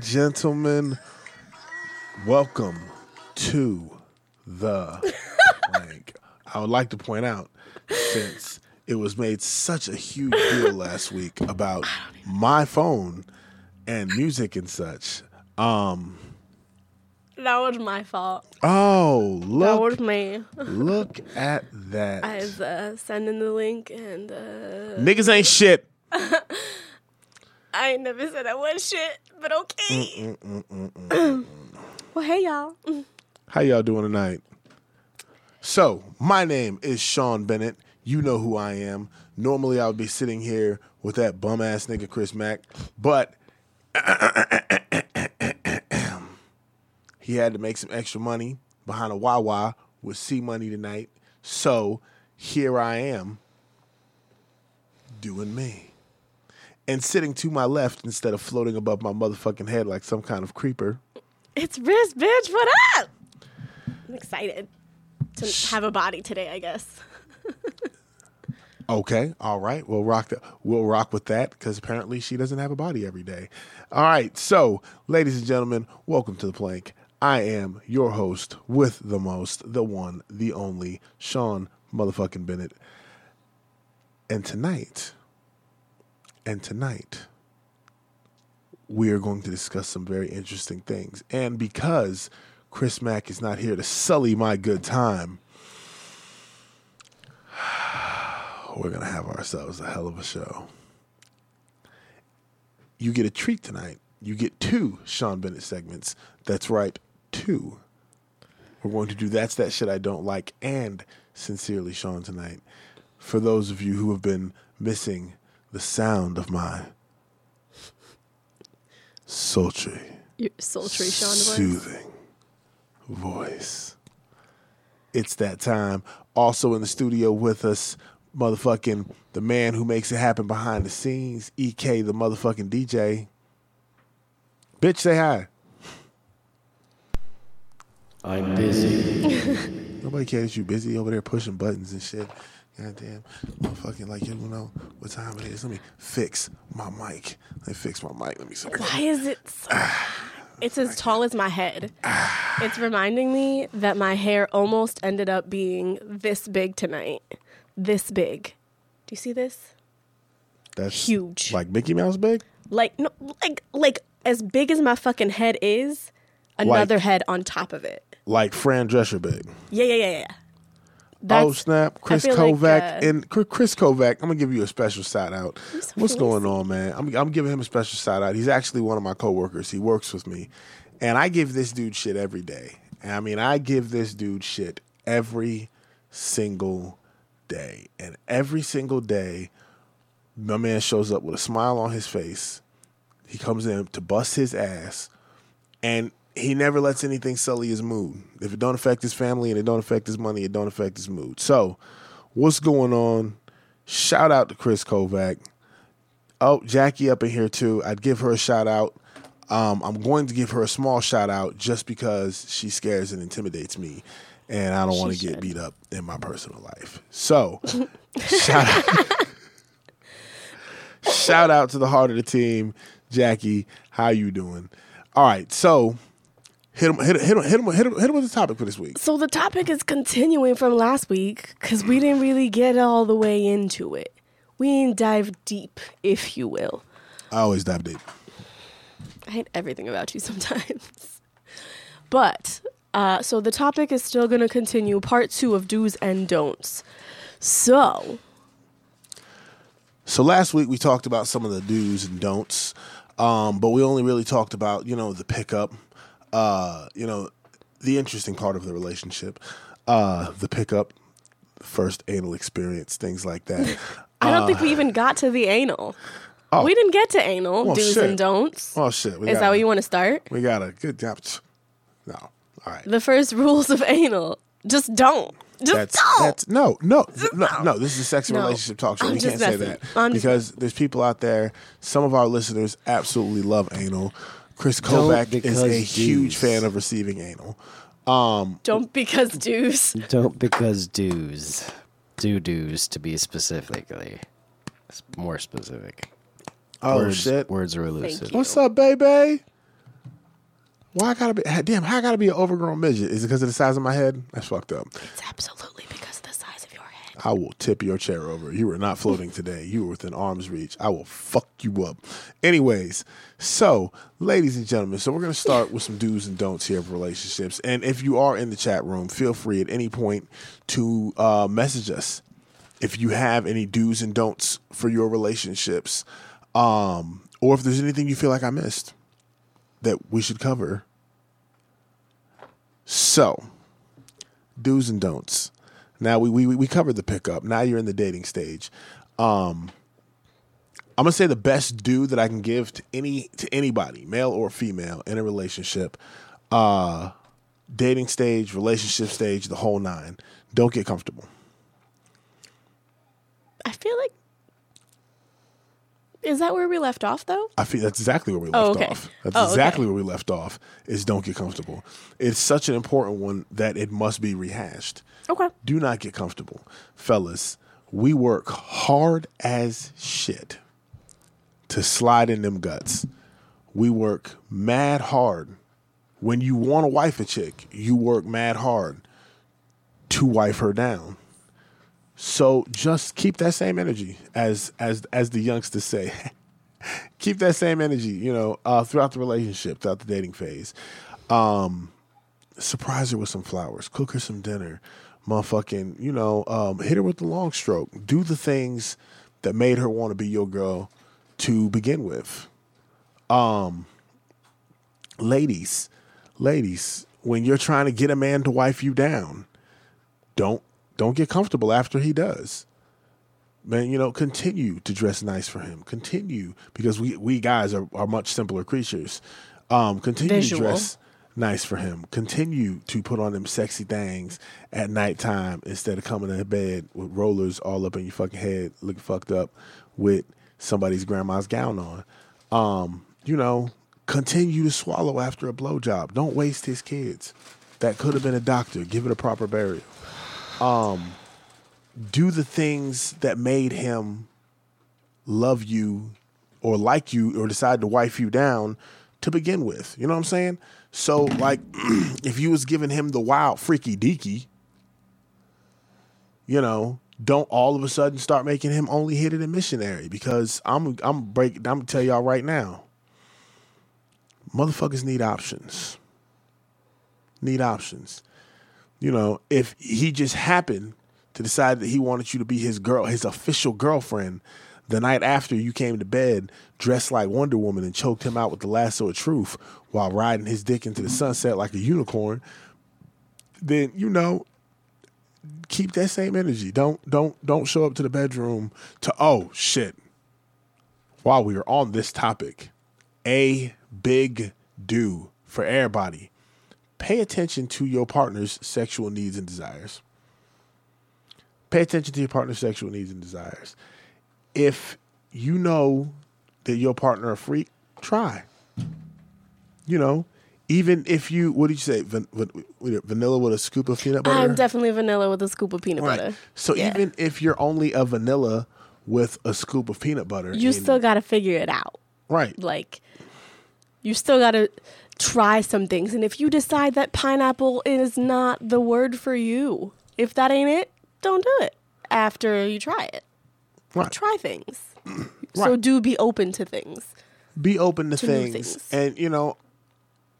And gentlemen, welcome to the blank. I would like to point out, since it was made such a huge deal last week about my phone and music and such. Um, That was my fault. oh, That look, was me. look at that. I was uh, sending the link, and uh, Niggas ain't shit. I ain't never said I was shit, but okay. Mm, mm, mm, well, hey y'all. How y'all doing tonight? So, my name is Sean Bennett. You know who I am. Normally, I would be sitting here with that bum ass nigga Chris Mack, but he had to make some extra money behind a Wawa with C Money tonight. So, here I am doing me. And sitting to my left instead of floating above my motherfucking head like some kind of creeper. It's Riz, bitch. What up? I'm excited to have a body today. I guess. Okay, all right. We'll rock. The, we'll rock with that because apparently she doesn't have a body every day. All right. So, ladies and gentlemen, welcome to the plank. I am your host with the most, the one, the only, Sean motherfucking Bennett. And tonight, and tonight, we are going to discuss some very interesting things. And because Chris Mack is not here to sully my good time, we're going to have ourselves a hell of a show. You get a treat tonight. You get two Sean Bennett segments. That's right, two. We're going to do That's That Shit I Don't Like and Sincerely Sean tonight. For those of you who have been missing the sound of my sultry, Your sultry Sean voice. soothing voice. It's that time. Also in the studio with us, motherfucking the man who makes it happen behind the scenes, EK, the motherfucking DJ. Bitch, say hi. I'm busy. Nobody cares you busy over there pushing buttons and shit. Goddamn, motherfucking like you know what time it is. Let me fix my mic. Let me fix my mic. Let me see. Why is it? So ah. it's as tall as my head. Ah. It's reminding me that my hair almost ended up being this big tonight. This big. Do you see this? That's Huge. Like Mickey Mouse big. Like no, like like as big as my fucking head is, another head on top of it. Like Fran Drescher big. Yeah, yeah, yeah, yeah. Oh snap! Chris feel like, Kovac uh, and Chris Kovac. I'm gonna give you a special shout out. so What's going on, man? I'm I'm giving him a special shout out. He's actually one of my coworkers. He works with me, and I give this dude shit every day. And I mean, I give this dude shit every single day, and every single day, my man shows up with a smile on his face. He comes in to bust his ass, and he never lets anything sully his mood. If it don't affect his family and it don't affect his money, it don't affect his mood. So, what's going on? Shout out to Chris Kovac. Oh, Jackie up in here too. I'd give her a shout out. Um, I'm going to give her a small shout out just because she scares and intimidates me, and I don't want to get beat up in my personal life. So, shout out. shout out to the heart of the team, Jackie. How you doing? All right, so hit him, hit him, hit him, hit him, hit him, hit him with the topic for this week. So the topic is continuing from last week because we didn't really get all the way into it. We didn't dive deep, if you will. I always dive deep. I hate everything about you sometimes. But uh, so the topic is still going to continue, part two of do's and don'ts. So So last week we talked about some of the do's and don'ts, um, but we only really talked about you know the pickup, uh, you know, the interesting part of the relationship, uh, the pickup, first anal experience, things like that. I don't think we even got to the anal. Oh. We didn't get to anal Well, do's shit. and don'ts. oh shit! We is got that where you want to start? We got a good job. No, all right. The first rules of anal: just don't. Just That's don't. that's no no no don't. no. This is a sex and No. relationship talk show. I'm we can't say that I'm because there's people out there. Some of our listeners absolutely love anal. Chris Don't Kovac is because a huge fan of receiving anal. Um, don't because do's. Don't because dues. Do dues to be specifically more specific. Oh words, shit. Words are elusive. you. What's up, baby? Why I gotta be? Damn, how I gotta be an overgrown midget? Is it because of the size of my head? That's fucked up. It's absolutely because of the size of your head. I will tip your chair over. You were not floating today. You were within arm's reach. I will fuck you up. Anyways, so ladies and gentlemen, so we're gonna start with some do's and don'ts here of relationships. And if you are in the chat room, feel free at any point to uh, message us if you have any do's and don'ts for your relationships, um, or if there's anything you feel like I missed that we should cover. So, do's and don'ts. Now we we we covered the pickup. Now you're in the dating stage. Um, I'm gonna say the best do that I can give to any to anybody, male or female, in a relationship, uh, dating stage, relationship stage, the whole nine. Don't get comfortable. I feel like. Is that where we left off, though? I feel that's exactly where we left Oh, okay. off. That's Oh, okay. exactly where we left off. Is don't get comfortable. It's such an important one that it must be rehashed. Okay. Do not get comfortable, fellas. We work hard as shit to slide in them guts. We work mad hard. When you want to wife a chick, you work mad hard to wife her down. So just keep that same energy, as as as the youngsters say. keep that same energy, you know, uh, throughout the relationship, throughout the dating phase. Um, surprise her with some flowers, cook her some dinner, motherfucking, you know, um, hit her with the long stroke. Do the things that made her want to be your girl to begin with. Um, ladies, ladies, when you're trying to get a man to wife you down, don't don't get comfortable after he does. Man, you know, continue to dress nice for him. Continue because we we guys are, are much simpler creatures. Um, continue Visual. to dress nice for him. Continue to put on them sexy things at nighttime instead of coming to bed with rollers all up in your fucking head, looking fucked up with somebody's grandma's gown on. Um, you know, continue to swallow after a blowjob. Don't waste his kids. That could have been a doctor. Give it a proper burial. Um, do the things that made him love you or like you or decide to wife you down to begin with. You know what I'm saying? So like if you was giving him the wild freaky deaky, you know, don't all of a sudden start making him only hit it in missionary because I'm I'm break I'm gonna tell y'all right now. Motherfuckers need options. Need options. You know, if he just happened to decide that he wanted you to be his girl, his official girlfriend, the night after you came to bed dressed like Wonder Woman and choked him out with the lasso of truth while riding his dick into the sunset like a unicorn, then you know, keep that same energy. Don't don't don't show up to the bedroom to oh shit. While we are on this topic, a big do for everybody. Pay attention to your partner's sexual needs and desires. Pay attention to your partner's sexual needs and desires. If you know that your partner a freak, try. You know, even if you what did you say van, van, vanilla with a scoop of peanut butter? I'm definitely vanilla with a scoop of peanut Right. butter. So Yeah. even if you're only a vanilla with a scoop of peanut butter, you still got to figure it out. right. Like, you still got to try some things. And if you decide that pineapple is not the word for you, if that ain't it, don't do it after you try it. Right. Try things. So do be open to things. be open to, to things. things. and you know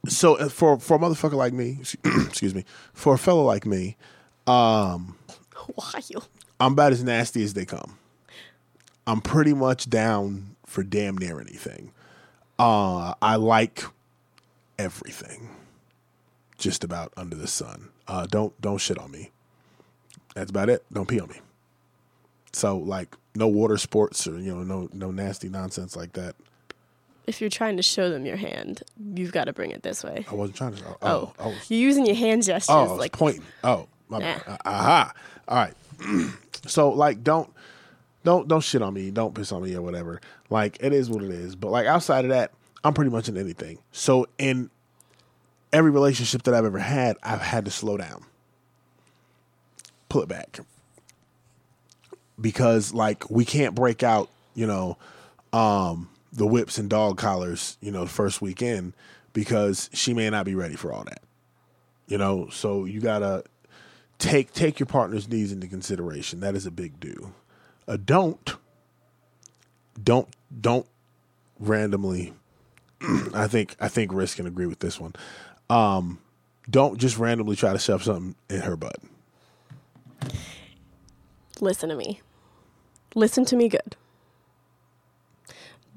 so uh, for for a motherfucker like me excuse me for a fellow like me um Wild. i'm about as nasty as they come i'm pretty much down for damn near anything uh i like everything just about under the sun uh don't don't shit on me that's about it don't pee on me so like no water sports or you know no no nasty nonsense like that If you're trying to show them your hand, you've got to bring it this way. I wasn't trying to. Oh, Oh, I was. you're using your hand gestures Oh, I was like pointing. Oh, my Nah. Uh, aha. All right. so like, don't, don't, don't shit on me. Don't piss on me or whatever. Like, it is what it is. But like outside of that, I'm pretty much in anything. So in every relationship that I've ever had, I've had to slow down, pull it back, because like we can't break out. You know, um, the whips and dog collars, you know, the first weekend because she may not be ready for all that. You know, so you gotta take take your partner's needs into consideration. That is a big do. A don't don't don't randomly I think I think Riz can agree with this one. Um, don't just randomly try to shove something in her butt. Listen to me. Listen to me good.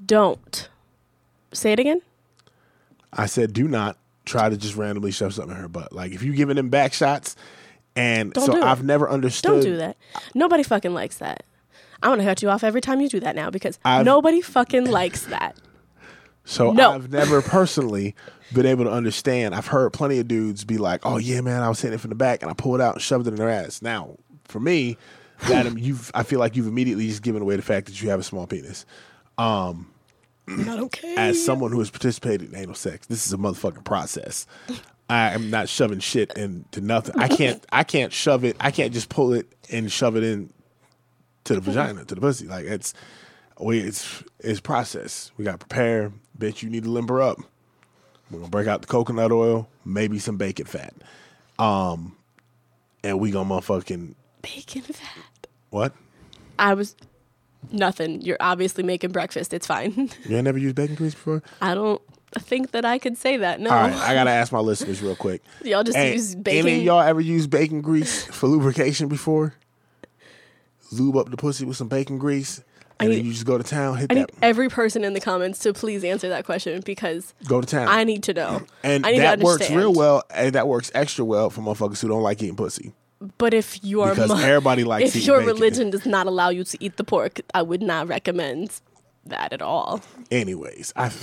Don't. Say it again. I said, do not try to just randomly shove something in her butt. Like if you're giving them back shots, and Don't so do. I've never understood. Don't do that. Nobody fucking likes that. I'm gonna cut you off every time you do that now because I've- nobody fucking likes that. So No. I've never personally been able to understand. I've heard plenty of dudes be like, "Oh yeah, man, I was hitting it from the back and I pulled out and shoved it in their ass." Now, for me, that you've I feel like you've immediately just given away the fact that you have a small penis. Not okay. As someone who has participated in anal sex, this is a motherfucking process. I am not shoving shit into nothing. I can't. I can't shove it. I can't just pull it and shove it in to the vagina, to the pussy. Like it's, we it's it's process. We got to prepare. Bitch, you need to limber up. We're gonna break out the coconut oil, maybe some bacon fat, um, and we gonna motherfucking bacon fat. what? I was nothing. You're obviously making breakfast. It's fine. You ain't never used bacon grease before? I don't think that I could say that. No. All right, I gotta ask my listeners real quick. Y'all just Hey, use Any bacon. of y'all ever used bacon grease for lubrication before? Lube up the pussy with some bacon grease, and then need- you just go to town, hit I that, need every person in the comments to please answer that question because go to town. I need to know. and I need that to works understand. real well, and that works extra well for motherfuckers who don't like eating pussy. But if your Because everybody likes if your bacon. religion does not allow you to eat the pork, I would not recommend that at all. Anyways, I.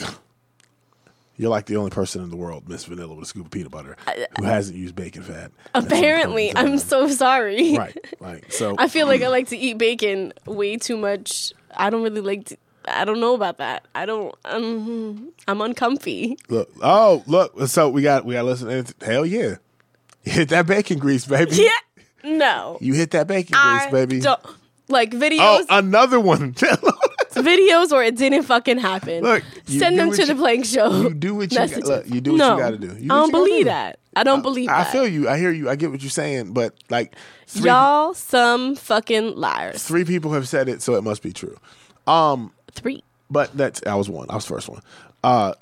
You're like the only person in the world, Miss Vanilla, with a scoop of peanut butter, uh, who hasn't used bacon fat. at some point Apparently, I'm so sorry. right, right. So I feel like I like to eat bacon way too much. I don't really like to. I don't know about that. I don't. I'm, I'm uncomfy. Look, oh, look. So we got we got to listen. Hell yeah, hit that bacon grease, baby. Yeah. No. You hit that bacon grease, I baby. don't like Oh, videos. another one. videos where it didn't fucking happen. Look, you Send them to you- the playing show. you do what you got, look, you do what no, you got to do. You I don't believe do. that. I don't believe I that. I feel you. I hear you. I get what you're saying, but like three, Y'all some fucking liars. three people have said it, so it must be true. Um, Three. but that's I was one. I was the first one. Uh,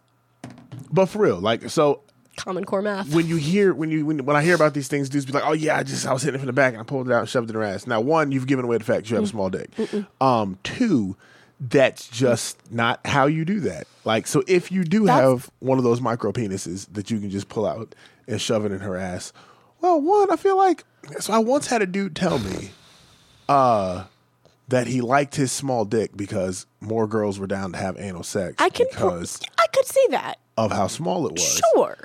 but for real, like so Common core math. when you hear when you when, when I hear about these things, dudes be like, "Oh yeah, I just I was hitting it from the back and I pulled it out and shoved it in her ass." Now, one, you've given away the fact you have a small dick. Um, two, that's just not how you do that. Like, so if you do That's- have one of those micro penises that you can just pull out and shove it in her ass, well, one, I feel like so. I once had a dude tell me, uh, that he liked his small dick because more girls were down to have anal sex I can. because I could see that. Of how small it was. Sure.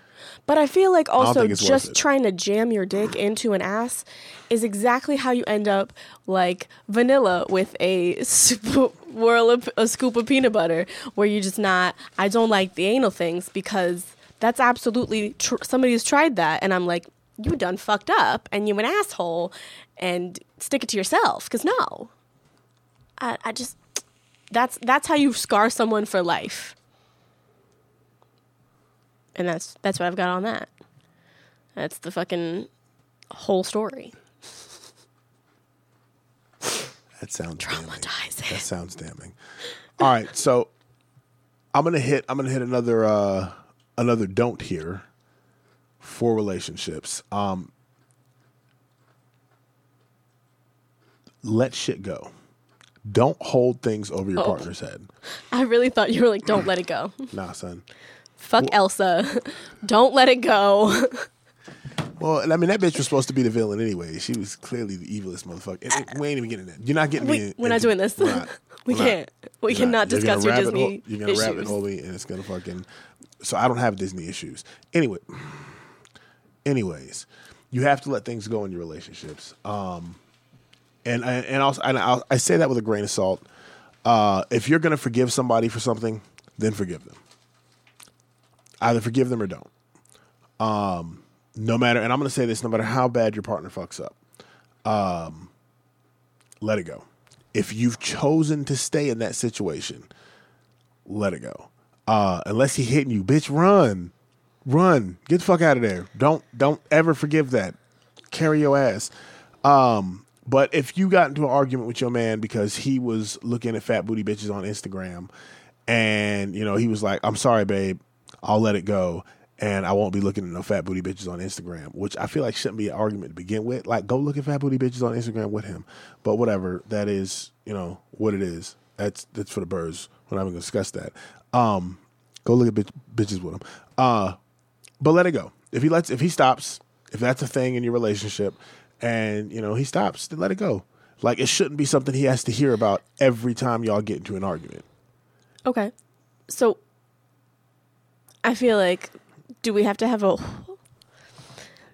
But I feel like also think it's worth just trying to jam your dick into an ass is exactly how you end up like vanilla with a sp- whirl of, a scoop of peanut butter, where you're just not. I don't like the anal things because that's absolutely tr- somebody's tried that, and I'm like, you done fucked up, and you an asshole, and stick it to yourself. Because no, I, I just that's that's how you scar someone for life and that's that's what I've got on that. That's the fucking whole story. That sounds damning. Traumatizing. That sounds damning. All right, so I'm gonna hit. I'm gonna hit another uh, another don't here for relationships. Um, let shit go. Don't hold things over your Oh. partner's head. I really thought you were like, don't let it go. Nah, son. Fuck Elsa. don't let it go. Well, I mean that bitch was supposed to be the villain anyway. She was clearly the evilest motherfucker. And- we ain't even getting that. You're not getting me. we, in- we're not doing this. we're not. we We're can't. We cannot You're discuss your Disney hole- You're gonna issues. rabbit hole me, and it's gonna fucking. So I don't have Disney issues. Anyway, anyways, you have to let things go in your relationships. Um, and I, and also and I, I say that with a grain of salt. Uh, if you're gonna forgive somebody for something, then forgive them. Either forgive them or don't. Um, no matter, and I'm gonna say this: no matter how bad your partner fucks up, um, let it go. If you've chosen to stay in that situation, let it go. Uh, unless he hitting you, bitch, run, run, get the fuck out of there. Don't don't ever forgive that. Carry your ass. Um, but if you got into an argument with your man because he was looking at fat booty bitches on Instagram, and you know he was like, "I'm sorry, babe, I'll let it go." And I won't be looking at no fat booty bitches on Instagram, which I feel like shouldn't be an argument to begin with. Like, go look at fat booty bitches on Instagram with him. But whatever, that is, you know, what it is. That's that's for the birds. We're not even gonna discuss that. Um, go look at bitch, bitches with him. Uh, but let it go. If he lets, if he stops, if that's a thing in your relationship, and you know he stops, then let it go. Like it shouldn't be something he has to hear about every time y'all get into an argument. Okay. So I feel like do we have to have a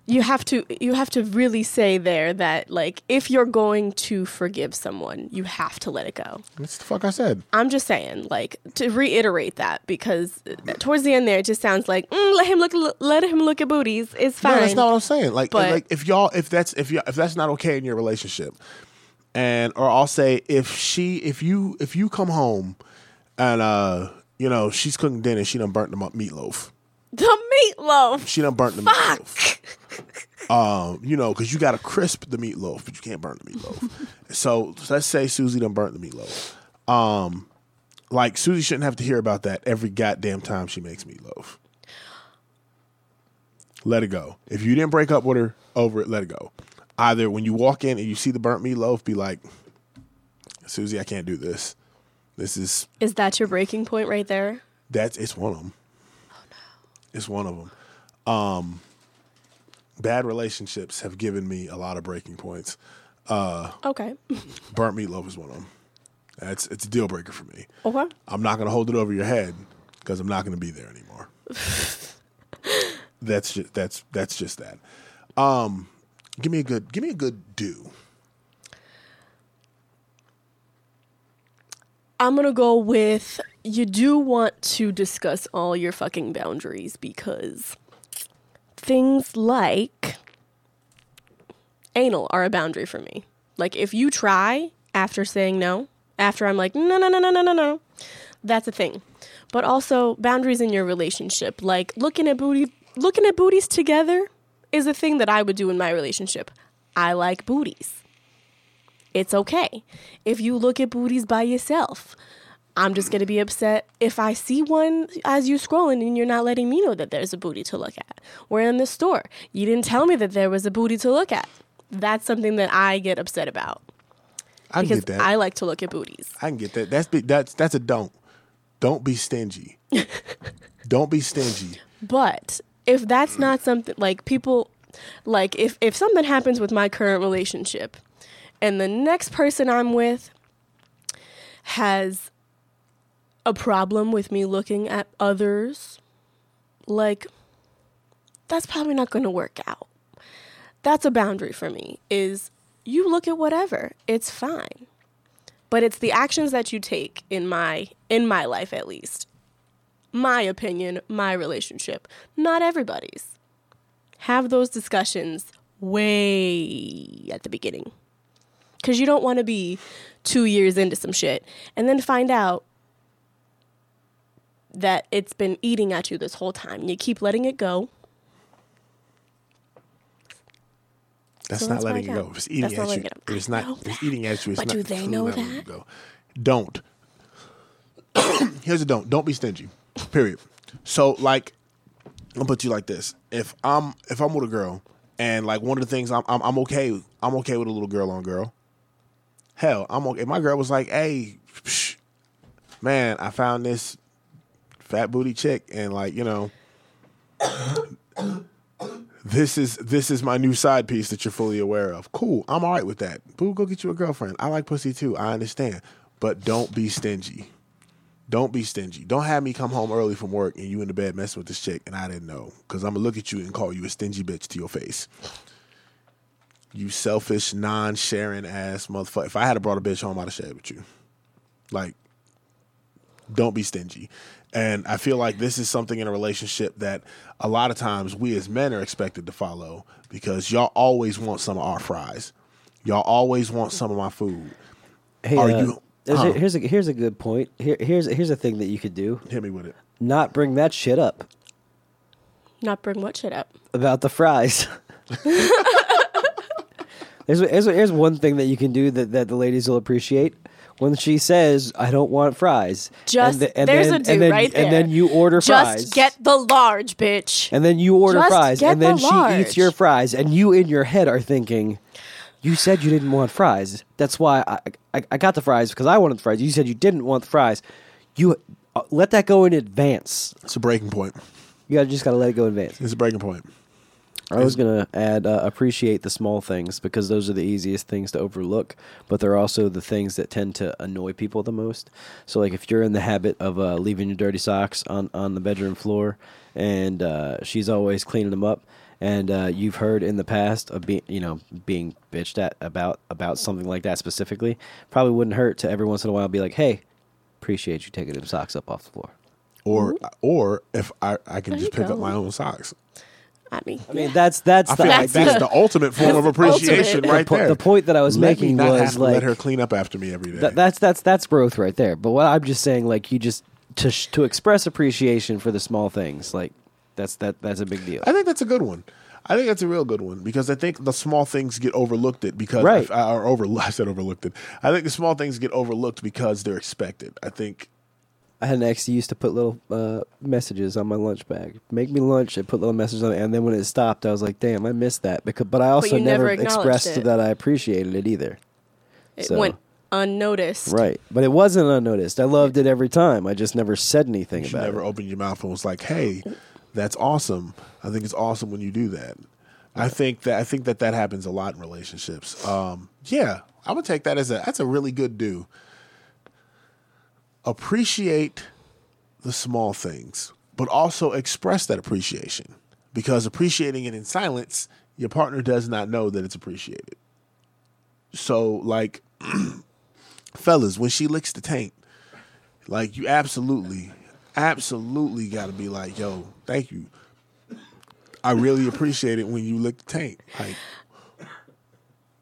you have to you have to really say there that like if you're going to forgive someone, you have to let it go. That's the fuck I said. I'm just saying, like to reiterate that because towards the end there, it just sounds like mm, let him look, let him look at booties. It's fine. No, that's not what I'm saying. Like, But- like if y'all, if that's if you if that's not okay in your relationship, and or I'll say if she, if you, if you come home, and uh, you know she's cooking dinner, she done burnt the meatloaf. the meatloaf. She done burnt the meatloaf. Um, you know, because you got to crisp the meatloaf, but you can't burn the meatloaf. so, so let's say Susie done burnt the meatloaf. Um, like Susie shouldn't have to hear about that every goddamn time she makes meatloaf. Let it go. If you didn't break up with her over it, let it go. Either when you walk in and you see the burnt meatloaf, be like, Susie, I can't do this. This is Is that your breaking point right there? that's it's one of them. Oh no. It's one of them. Um, bad relationships have given me a lot of breaking points. Okay. Burnt meatloaf is one of them. That's it's a deal breaker for me. Okay. I'm not gonna hold it over your head because I'm not gonna be there anymore. that's just that's that's just that. Um, give me a good give me a good do. I'm gonna go with you do want to discuss all your fucking boundaries because things like anal are a boundary for me. Like if you try after saying no, after I'm like, no, no, no, no, no, no, no, that's a thing. But also boundaries in your relationship, like looking at booty, looking at booties together, is a thing that I would do in my relationship. I like booties it's okay. If you look at booties by yourself, I'm just gonna be upset if I see one as you scrolling and you're not letting me know that there's a booty to look at. We're in the store. You didn't tell me that there was a booty to look at. That's something that I get upset about I because get that. I like to look at booties. I can get that. That's be, that's that's a don't. Don't be stingy. don't be stingy. But if that's not something like people like if if something happens with my current relationship and the next person I'm with has a problem with me looking at others like that's probably not going to work out. That's a boundary for me is you look at whatever. It's fine. But it's the actions that you take in my in my life at least my opinion, my relationship, not everybody's. Have those discussions way at the beginning. Because you don't want to be two years into some shit and then find out that it's been eating at you this whole time. You keep letting it go. That's So not letting it go. If it's eating That's at you, it if it's not it's eating at you, it's But not do they know letting that? it Go. Don't. Here's a don't. Don't be stingy. Period. So like, I'll put you like this. If I'm if I'm with a girl and like one of the things I'm I'm, I'm okay I'm okay with a little girl on girl. Hell, I'm okay. My girl was like, "Hey, psh, man, I found this fat booty chick, and like you know." this is this is my new side piece that you're fully aware of. Cool, I'm all right with that. Boo, go get you a girlfriend. I like pussy too. I understand, but don't be stingy. Don't be stingy. Don't have me come home early from work and you in the bed messing with this chick and I didn't know because I'm gonna look at you and call you a stingy bitch to your face. You selfish, non-sharing ass motherfucker. If I had a brought a bitch home, I'd have shared with you. Like, don't be stingy. And I feel like this is something in a relationship that a lot of times we as men are expected to follow because y'all always want some of our fries. Y'all always want some of my food. Hey, Are uh, you There's Uh-huh. here's a here's a good point. Here, here's here's a thing that you could do. Hit me with it. Not bring that shit up Not bring what shit up. about the fries. here's, here's here's one thing that you can do that, that the ladies will appreciate. When she says, "I don't want fries," Just the- there's then, a and dude then, right there. and then you order fries. Just get the large, bitch. And then you order Just fries, get and then the she eats your fries, and you in your head are thinking, "You said you didn't want fries. That's why I I, I got the fries because I wanted the fries. You said you didn't want the fries. You uh, let that go in advance. It's a breaking point. You got just got to let it go in advance." It's a breaking point. I was gonna add uh, appreciate the small things because those are the easiest things to overlook, but they're also the things that tend to annoy people the most. So, like if you're in the habit of uh, leaving your dirty socks on on the bedroom floor, and uh, she's always cleaning them up, and uh, you've heard in the past of being you know being bitched at about about something like that specifically, probably wouldn't hurt to every once in a while be like, hey, appreciate you taking them socks up off the floor. Or or if I, I can There just you pick up my own socks. I mean, I mean, that's that's I the feel like that's the ultimate form of appreciation right the, po- there. the point that I was let making me not was have to like let her clean up after me every day. That, that's that's that's growth right there. But what I'm just saying, like you just to sh- to express appreciation for the small things, like that's that that's a big deal. I think that's a good one. I think that's a real good one because I think the small things get overlooked it because Right. or over I said overlooked it. I think the small things get overlooked because they're expected. I think I had an ex who used to put little uh, messages on my lunch bag, make me lunch, and put little messages on it. And then when it stopped, I was like, "Damn, I missed that." Because, but I also you never never, expressed it. that I appreciated it either. it So- went unnoticed. Right, but it wasn't unnoticed. I loved it every time. I just never said anything you about never it. opened your mouth and was like, "Hey, that's awesome." I think it's awesome when you do that. I think that I think that that happens a lot in relationships. Um, yeah, I would take that as a that's a really good do. Appreciate the small things, but also express that appreciation because appreciating it in silence, your partner does not know that it's appreciated. So, like, fellas, when she licks the taint, like you absolutely, absolutely got to be like, yo, thank you. I really appreciate it when you lick the taint. Like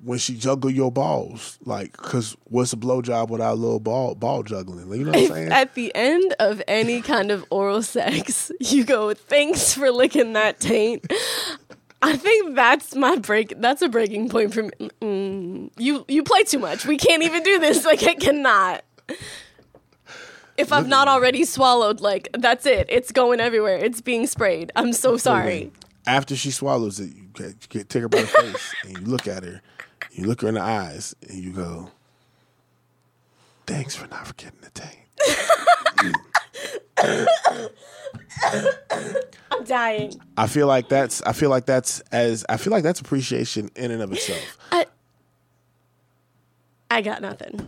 when she juggle your balls, like, cause what's a blowjob without a little ball ball juggling? You know what I'm saying? at the end of any kind of oral sex, you go, "Thanks for licking that taint." I think that's my break. That's a breaking point for me. Mm, you you play too much. We can't even do this. Like I cannot. If I've not already swallowed, like that's it. It's going everywhere. It's being sprayed. I'm so sorry. After she swallows it, you get, you get take her by the face and you look at her, you look her in the eyes, and you go, "Thanks for not forgetting the taint." I'm dying. I feel like that's I feel like that's as I feel like that's appreciation in and of itself. I, I got nothing.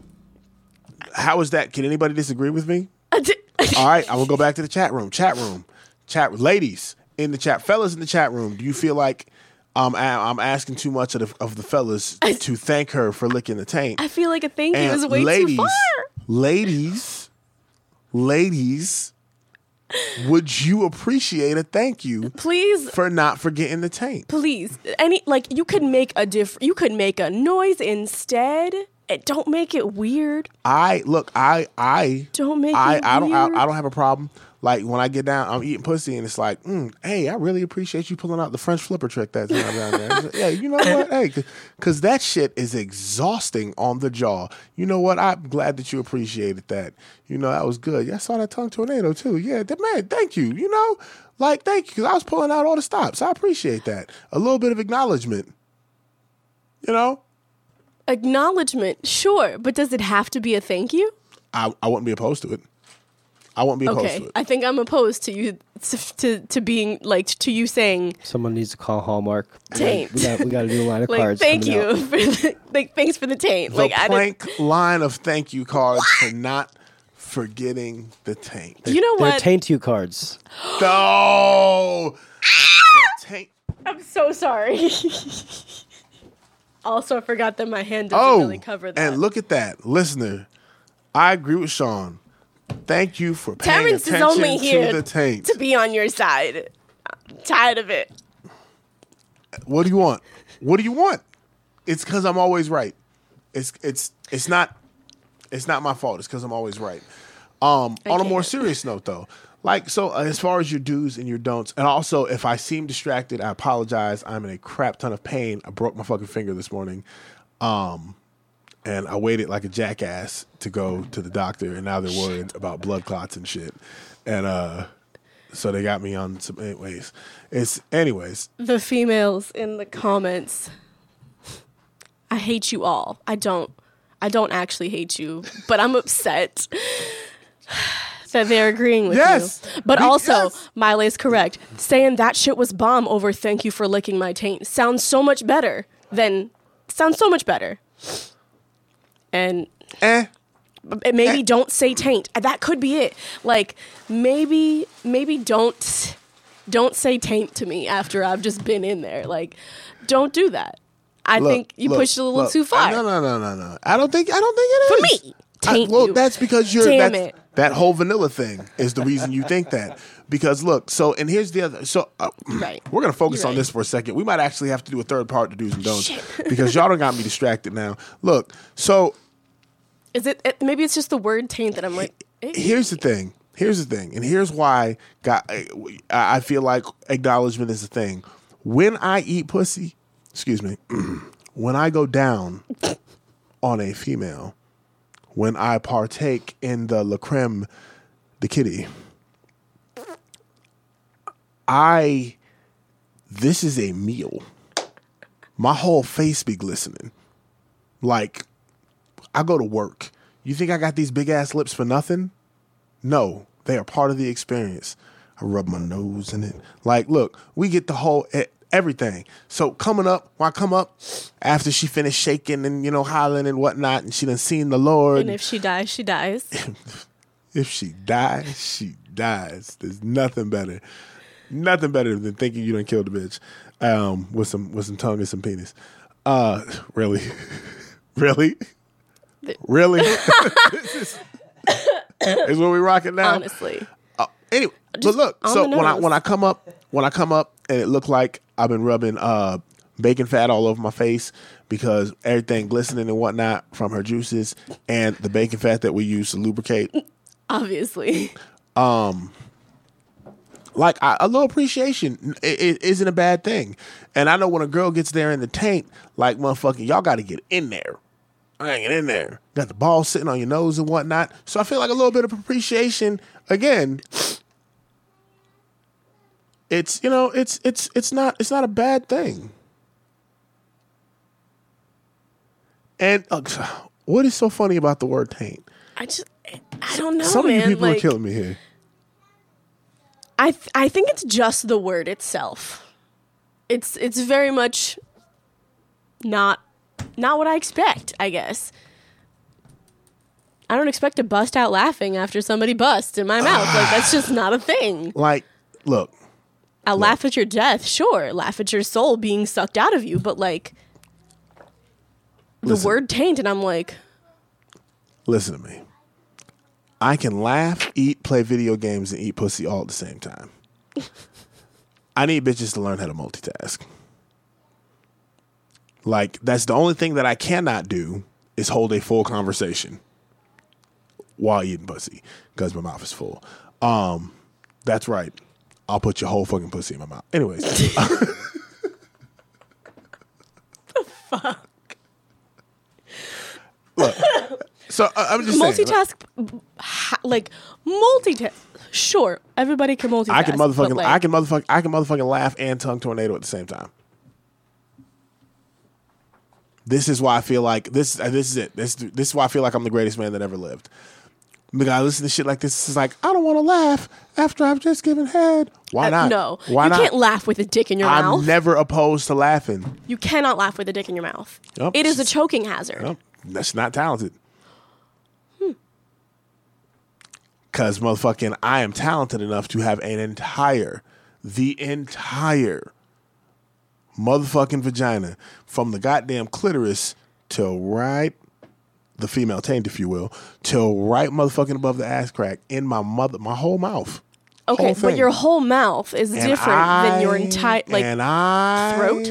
How is that? Can anybody disagree with me? All right, I will go back to the chat room. Chat room, chat ladies in the chat, fellas in the chat room. Do you feel like um, I, I'm asking too much of the, of the fellas to thank her for licking the taint? I feel like a thank you is way ladies, too far. ladies, ladies, would you appreciate a thank you Please for not forgetting the taint? please any like you could make a diff you could make a noise instead it don't make it weird I look, I I Don't make I it I don't I, weird. I don't have a problem. Like when I get down, I'm eating pussy, and it's like, mm, hey, I really appreciate you pulling out the French flipper trick that time down there. Yeah, you know what? Hey, because that shit is exhausting on the jaw. You know what? I'm glad that you appreciated that. You know that was good. Yeah, I saw that tongue tornado too. Yeah, man, thank you. You know, like thank you because I was pulling out all the stops. I appreciate that. A little bit of acknowledgement. You know, acknowledgement sure but does it have to be a thank you I I wouldn't be opposed to it. I won't be opposed okay to it. i think i'm opposed to you to to being like to you saying Someone needs to call Hallmark. Taint. We got we got a new line of like cards. thank you out. for the, like thanks for the taint the like i didn't, plank line of thank you cards for not forgetting the taint. you know what? They're what taint you cards. No, taint. i'm so sorry also i forgot that my hand doesn't Oh, really cover that and look at that, listener. I agree with Sean. Thank you for paying Terrence is attention only here to the taint. to be on your side I'm tired of it what do you want? What do you want? It's because I'm always right. It's it's it's not. It's not my fault. It's because I'm always right. Um, on a more serious note, though, like so, uh, as far as your do's and your don'ts, and also if I seem distracted, I apologize. I'm in a crap ton of pain. I broke my fucking finger this morning, um, and I waited like a jackass to go to the doctor, and now they're worried about blood clots and shit, and uh, so they got me on some. Anyways, it's anyways. The females in the comments. I hate you all. I don't. I don't actually hate you, but I'm upset that they're agreeing with Yes. you. But also, yes. Miley is correct. Saying that shit was bomb over "Thank you for licking my taint" sounds so much better than sounds so much better. And Eh, maybe don't say taint. That could be it. Like maybe maybe don't don't say taint to me after I've just been in there. Like don't do that. I Look, think you look, pushed it a little look. too far. No, no, no, no, no. I don't think. I don't think it is For me, I- taint well, you. that's because you're. Damn that's, it. That whole vanilla thing is the reason you think that. Because look, so and here's the other. So uh, Right. we're gonna focus You're on right. this for a second. We might actually have to do a third part to do's and don'ts because y'all don't got me distracted now. Look, so Is it, it? Maybe it's just the word taint that I'm like. eh. here's the thing. Here's the thing, and here's why God, I I feel like acknowledgement is a thing. When I eat pussy, excuse me, when I go down on a female, when I partake in the la creme de kitty, I this is a meal. My whole face be glistening. Like I go to work. You think I got these big ass lips for nothing? No, they are part of the experience. I rub my nose in it. Like, look, we get the whole everything. So coming up, when I come up after she finished shaking and you know hollering and whatnot, and she done seen the Lord. And if she dies, she dies. If she dies, she dies. There's nothing better. Nothing better than thinking you done killed a bitch um, with some with some tongue and some penis. Uh, really, really, really. this is, is what we rocking now. Honestly, Uh, anyway, but look, on so the when I nose. when I come up when I come up and it looked like I've been rubbing uh, bacon fat all over my face because everything glistening and whatnot from her juices and the bacon fat that we use to lubricate. obviously. Like I, a little appreciation i- i- isn't a bad thing. And I know when a girl gets there in the taint, like motherfucking, y'all got to get in there. I ain't get in there. Got the ball sitting on your nose and whatnot. So I feel like a little bit of appreciation. Again, it's you know it's it's it's not it's not a bad thing. And uh, what is so funny about the word taint? I just, I don't know, Some man. of you people like, are killing me here. I th- I think it's just the word itself. It's it's very much not not what I expect, I guess. I don't expect to bust out laughing after somebody busts in my mouth. like that's just not a thing. Like, look, I'll laugh at your death, sure. Laugh at your soul being sucked out of you, but like the Listen. word taint and I'm like, Listen to me. I can laugh, eat, play video games, and eat pussy all at the same time. I need bitches to learn how to multitask. Like, that's the only thing that I cannot do is hold a full conversation while eating pussy because my mouth is full. Um, that's right. I'll put your whole fucking pussy in my mouth. Anyways. Fuck. Look, so I- I'm just saying. multitask ha- like multitask sure everybody can multitask I can motherfucking like, I can motherfucking I can motherfucking laugh and tongue tornado at the same time. This is why I feel like this uh, this is it. This this is why I feel like I'm the greatest man that ever lived. Because I listen to shit like this. It's like I don't want to laugh after I've just given head. Why uh, not? no why you not? can't laugh with a dick in your mouth. I'm never opposed to laughing. you cannot laugh with a dick in your mouth Yep. it is a choking hazard Nope, that's not talented. Hmm. Cause motherfucking, I am talented enough to have an entire, the entire motherfucking vagina from the goddamn clitoris till right the female taint, if you will, till right motherfucking above the ass crack in my mother, my whole mouth. okay Whole but your whole mouth is And different than your entire like and I throat?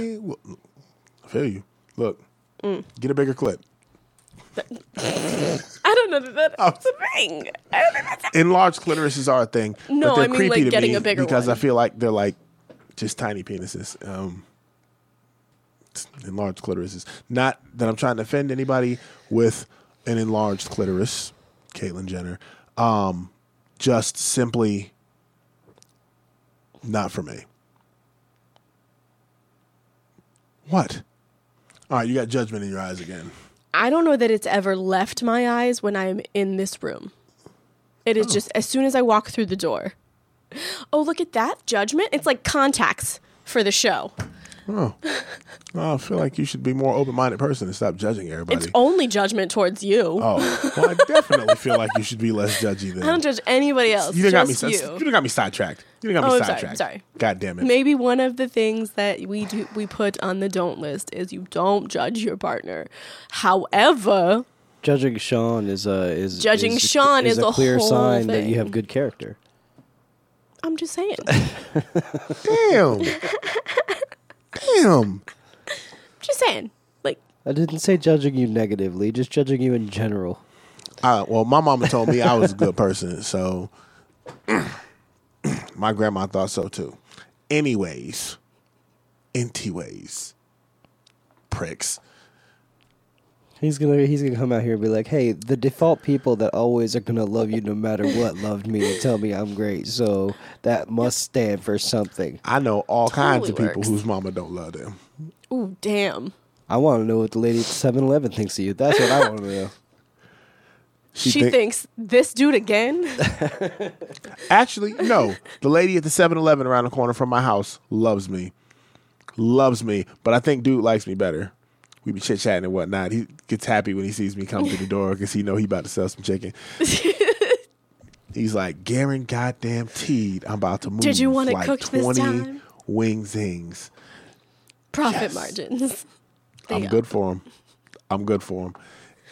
I feel you. Look, Mm. get a bigger clip. I don't know that that's a thing. I don't think that's a- Enlarged clitorises are a thing. No, I mean, creepy like, to getting me a bigger because one. I feel like they're like just tiny penises. Um, enlarged clitorises. Not that I'm trying to offend anybody with an enlarged clitoris, Caitlyn Jenner. Um, just simply not for me. What? All right, you got judgment in your eyes again. I don't know that it's ever left my eyes when I'm in this room. It is oh. just as soon as I walk through the door. Oh, look at that judgment. It's like contacts for the show. Oh, Well, I feel like you should be more open-minded person and stop judging everybody. It's only judgment towards you. Oh, well, I definitely feel like you should be less judgy than I don't judge anybody else. you. Done got me. You. you. done got me sidetracked. You done got Oh, me I'm sorry, sidetracked. sorry. God damn it. Maybe one of the things that we do we put on the don't list is you don't judge your partner. However, Judging Sean is a is Judging is, Sean is a a clear whole sign that you have good character. I'm just saying. Damn. damn. just saying. Like I didn't say judging you negatively, just judging you in general. Uh, well, my mama told me I was a good person, so my grandma thought so too. Anyways, anyways, pricks. He's gonna he's gonna come out here and be like, "Hey, the default people that always are gonna love you no matter what loved me and tell me I'm great, so that must stand for something." I know all kinds of Totally people works. whose mama don't love them. ooh, damn. I want to know what the lady at 7-Eleven thinks of you. That's what I want to know. She She, think- thinks this dude again. Actually, no. The lady at the 7-Eleven around the corner from my house loves me. Loves me. But I think dude likes me better. We be chit chatting and whatnot. He gets happy when he sees me come through the door because he know he about to sell some chicken. He's like, Garen goddamn teed. I'm about to move Did you want to like cooked this 20 time?" wing zings. Profit Yes. margins. There I'm you go. good for him. I'm good for him.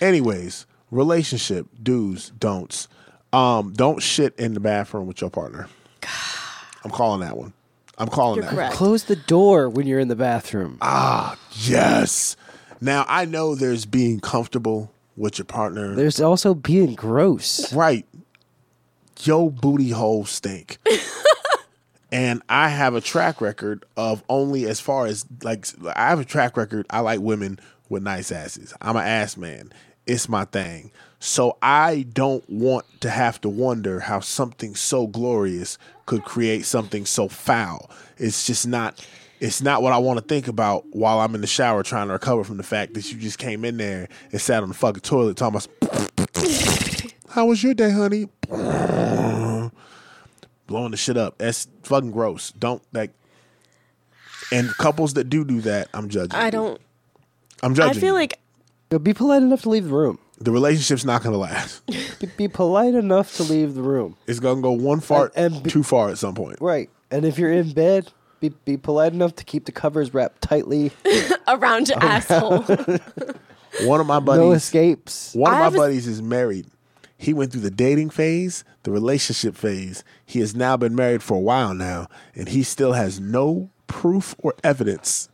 Anyways, relationship do's, don'ts. Um, don't shit in the bathroom with your partner. I'm calling that one. I'm calling You're that correct. Close the door when you're in the bathroom. Ah, Yes. Now I know there's being comfortable with your partner. There's also being gross. right. Yo booty hole stink. and I have a track record of only as far as like I have a track record. I like women with nice asses. I'm an ass man. It's my thing. So I don't want to have to wonder how something so glorious could create something so foul. It's just not it's not what I want to think about while I'm in the shower trying to recover from the fact that you just came in there and sat on the fucking toilet talking about how was your day, honey? Blowing the shit up. That's fucking gross. Don't like. And couples that do do that, I'm judging. I don't. I'm judging. I feel you. like Yo, Be polite enough to leave the room. the relationship's not gonna last. Be, be polite enough to leave the room. It's gonna go one fart And- and be- too far at some point. Right. And if you're in bed, be, be polite enough to keep the covers wrapped tightly. around your asshole. One of my buddies no buddies, escapes. one of I my have a- buddies is married. He went through the dating phase, the relationship phase. He has now been married for a while now, and he still has no proof or evidence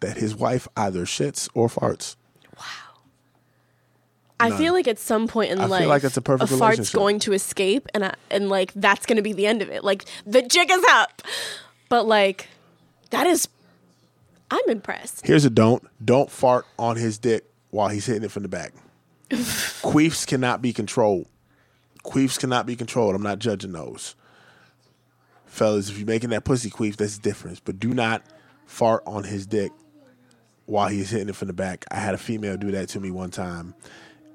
that his wife either shits or farts. Wow. I feel like at some point in I feel life, like it's a perfect fart's relationship. going to escape, and I, and like that's going to be the end of it. Like the jig is up, but like that is, I'm impressed. Here's a don't. Don't fart on his dick while he's hitting it from the back. Queefs cannot be controlled. Queefs cannot be controlled. I'm not judging those. Fellas, if you're making that pussy queef, that's different. But do not fart on his dick while he's hitting it from the back. I had a female do that to me one time.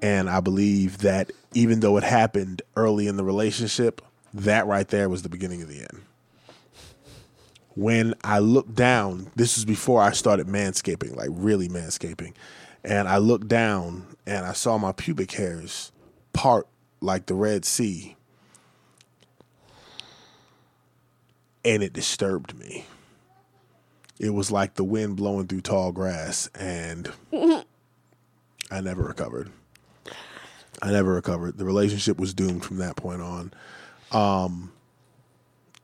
And I believe that even though it happened early in the relationship, that right there was the beginning of the end when I looked down, this was before I started manscaping, like really manscaping. And I looked down and I saw my pubic hairs part like the Red Sea. And it disturbed me. It was like the wind blowing through tall grass, and I never recovered. I never recovered. The relationship was doomed from that point on. Um,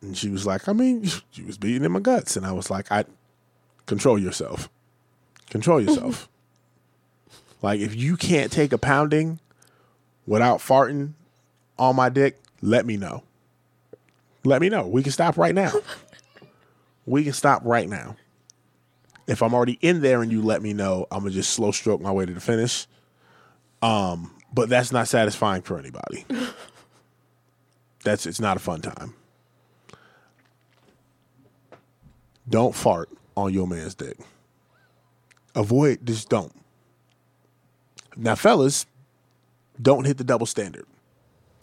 And she was like, I mean, she was beating in my guts. And I was like, I control yourself. Control yourself. Like if you can't take a pounding without farting on my dick, let me know. Let me know. We can stop right now. we can stop right now. If I'm already in there and you let me know, I'm gonna just slow stroke my way to the finish. Um, but that's not satisfying for anybody. that's it's not a fun time. Don't fart on your man's dick. Avoid just don't. Now, fellas, don't hit the double standard.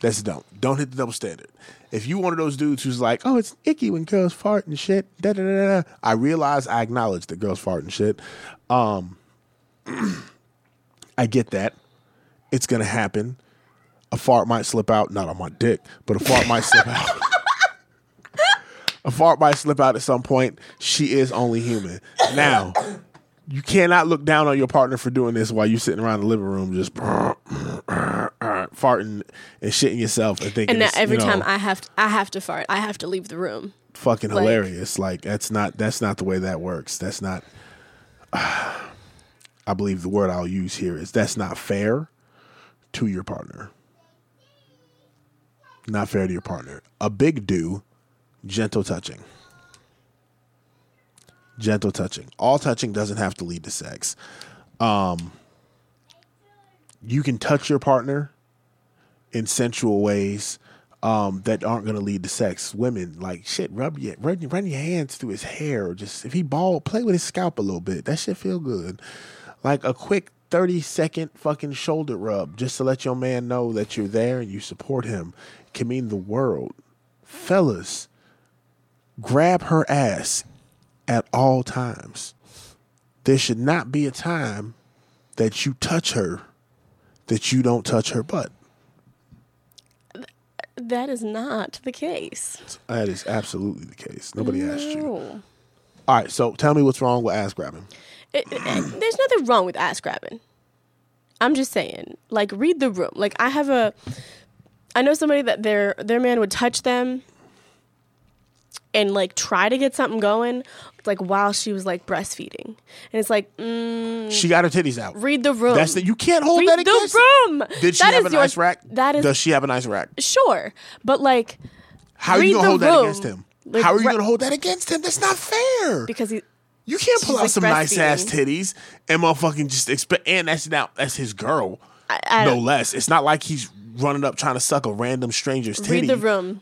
That's don't. Don't hit the double standard. If you one of those dudes who's like, oh, it's icky when girls fart and shit. Da, da, da, da. I realize I acknowledge that girls fart and shit. Um, I get that. It's gonna happen. A fart might slip out, not on my dick, but a fart might slip out. a fart might slip out at some point. She is only human. Now, you cannot look down on your partner for doing this while you're sitting around the living room just farting and shitting yourself and thinking And now every you know, time I have to, I have to fart, I have to leave the room. fucking like- hilarious. Like that's not that's not the way that works. That's not. I believe the word I'll use here is that's not fair to your partner. Not fair to your partner. A big do, gentle touching. Gentle touching. All touching doesn't have to lead to sex. Um, you can touch your partner in sensual ways um, that aren't going to lead to sex. Women like shit. Rub your run, run your hands through his hair, or just if he bald, play with his scalp a little bit. That shit feel good. Like a quick thirty second fucking shoulder rub, just to let your man know that you're there and you support him, can mean the world. Fellas, grab her ass at all times. There should not be a time that you touch her that you don't touch her butt. That is not the case. That is absolutely the case. Nobody asked you. All right, so tell me what's wrong with ass grabbing. It, it- there's nothing wrong with ass grabbing. I'm just saying, like, read the room. Like, I have a, I know somebody that their their man would touch them, and like try to get something going, like while she was like breastfeeding, and it's like, mm, She got her titties out. read the room. That's the you can't hold read that the against. room. Did she That have is a your- nice rack? That is Does she have a nice rack? sure, but like, How are you gonna the hold that against him? Like, How are you ra- gonna hold that against him? That's not fair. because he. You can't pull out like, some nice ass titties and motherfucking just expect. And that's now that's his girl, I, I no less. It's not like he's running up trying to suck a random stranger's titty. read the room.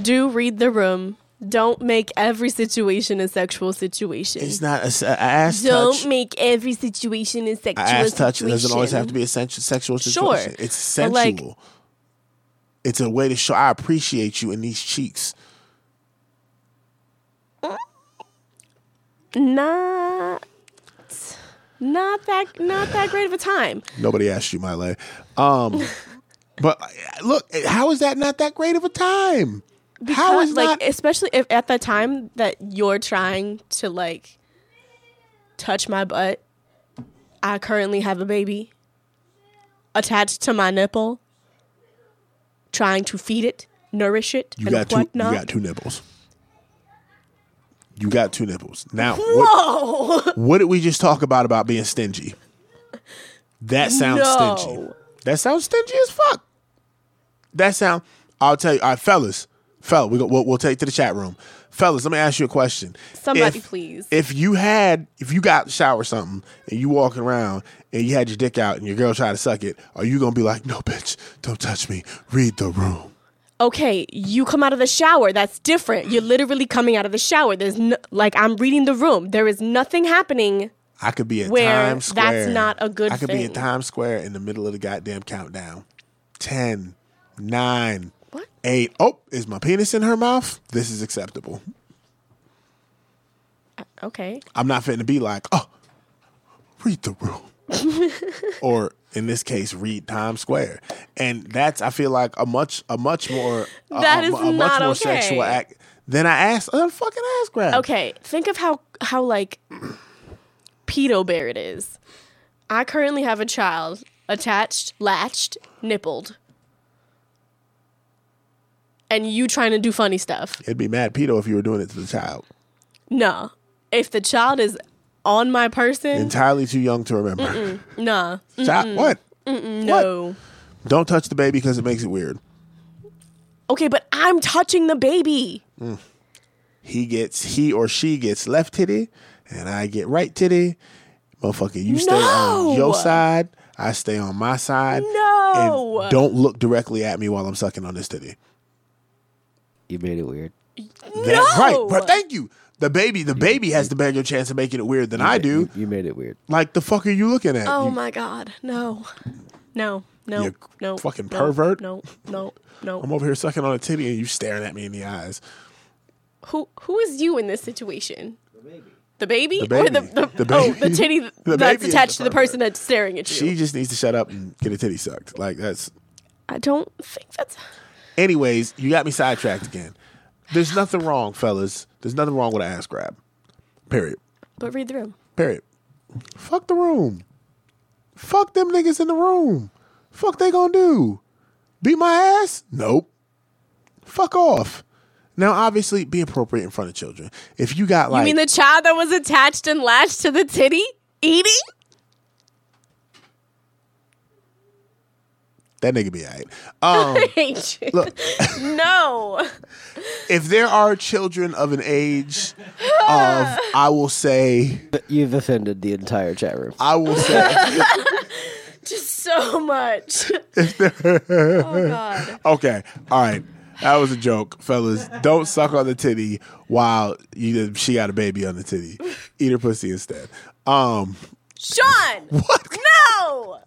Do read the room. Don't make every situation a sexual situation. It's not a, a, ass Don't touch. make every situation a sexual situation. A ass touch situation. doesn't always have to be a sexual Sure. It's but, like- sensual. it's a way to show I appreciate you in these cheeks. Not, not that, not that great of a time. Nobody asked you, my lay. Um, but uh, look, how is that not that great of a time? How Because, is like, not? especially if at the time that you're trying to like touch my butt, I currently have a baby attached to my nipple, trying to feed it, nourish it, You and got two. You got two nipples. You got two nipples. Now, what, Whoa! what did we just talk about about being stingy? That sounds No. stingy. That sounds stingy as fuck. That sound. I'll tell you, all right, fellas, fella, we go, we'll, we'll take to the chat room, fellas. Let me ask you a question. Somebody If- please. If you had, if you got shower something, and you walking around and you had your dick out and your girl tried to suck it, are you gonna be like, no, bitch, don't touch me, read the room? okay, you come out of the shower. That's different. You're literally coming out of the shower. There's no, like I'm reading the room. There is nothing happening. I could be Where Times Square. that's not a good thing. I could be thing. in Times Square in the middle of the goddamn countdown. Ten, nine, What? eight. Oh, is my penis in her mouth? This is acceptable. Uh, okay. I'm not fitting to be like, oh, read the room. or in this case, read Times Square. And that's I feel like a much a much more a- That a, is a much not more okay. sexual act than I asked a fucking ass grab. Okay. Think of how how like pedo bear it is. I currently have a child attached, latched, nippled. And you trying to do funny stuff. It'd be mad pedo if you were doing it to the child. No. If the child is on my person. Entirely too young to remember. nah, Child, what? no. Don't touch the baby because it makes it weird. Okay, but I'm touching the baby. Mm. He gets he or she gets left titty, and I get right titty. Motherfucker, you stay on your side. I stay on my side. No. And don't look directly at me while I'm sucking on this titty. You made it weird. That's No. right. But thank you. The baby, the baby has the better chance of making it weird than I do. You, you made it weird. Like the fuck are you looking at? Oh You- my god, no, no, no, You no, fucking no, pervert. No, no, no. I'm over here sucking on a titty and you staring at me in the eyes. Who who is you in this situation? The baby, The or baby. the the, The oh baby. the titty The that's baby is attached the to the person that's staring at you. She just needs to shut up and get a titty sucked. Like that's. I don't think that's. Anyways, you got me sidetracked again. There's nothing wrong, fellas. There's nothing wrong with an ass grab. Period. But read the room. Period. Fuck the room. Fuck them niggas in the room. Fuck they gonna do? Beat my ass? Nope. Fuck off. Now, obviously, be appropriate in front of children. If you got like, you mean the child that was attached and latched to the titty eating? That nigga be alright. Um, I hate you. look, no. if there are children of an age of, I will say, You've offended the entire chat room. I will say, Just so much. oh god. okay, all right. That was a joke, fellas. Don't suck on the titty while you she got a baby on the titty. Eat her pussy instead. Um, Sean! what? No!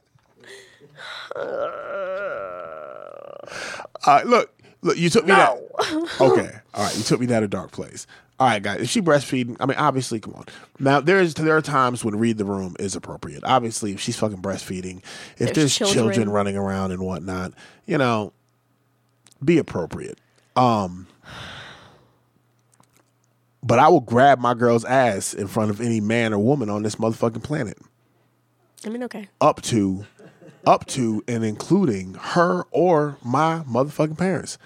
Uh, look, look, you took me down. Okay, all right, you took me down a dark place. All right, guys, if she breastfeeding, I mean, obviously, come on. Now, there is there are times when read the room is appropriate. Obviously, if she's fucking breastfeeding, if there's, There's children. children. running around and whatnot, you know, be appropriate. Um, but I will grab my girl's ass in front of any man or woman on this motherfucking planet. I mean, okay. up to up to and including her or my motherfucking parents.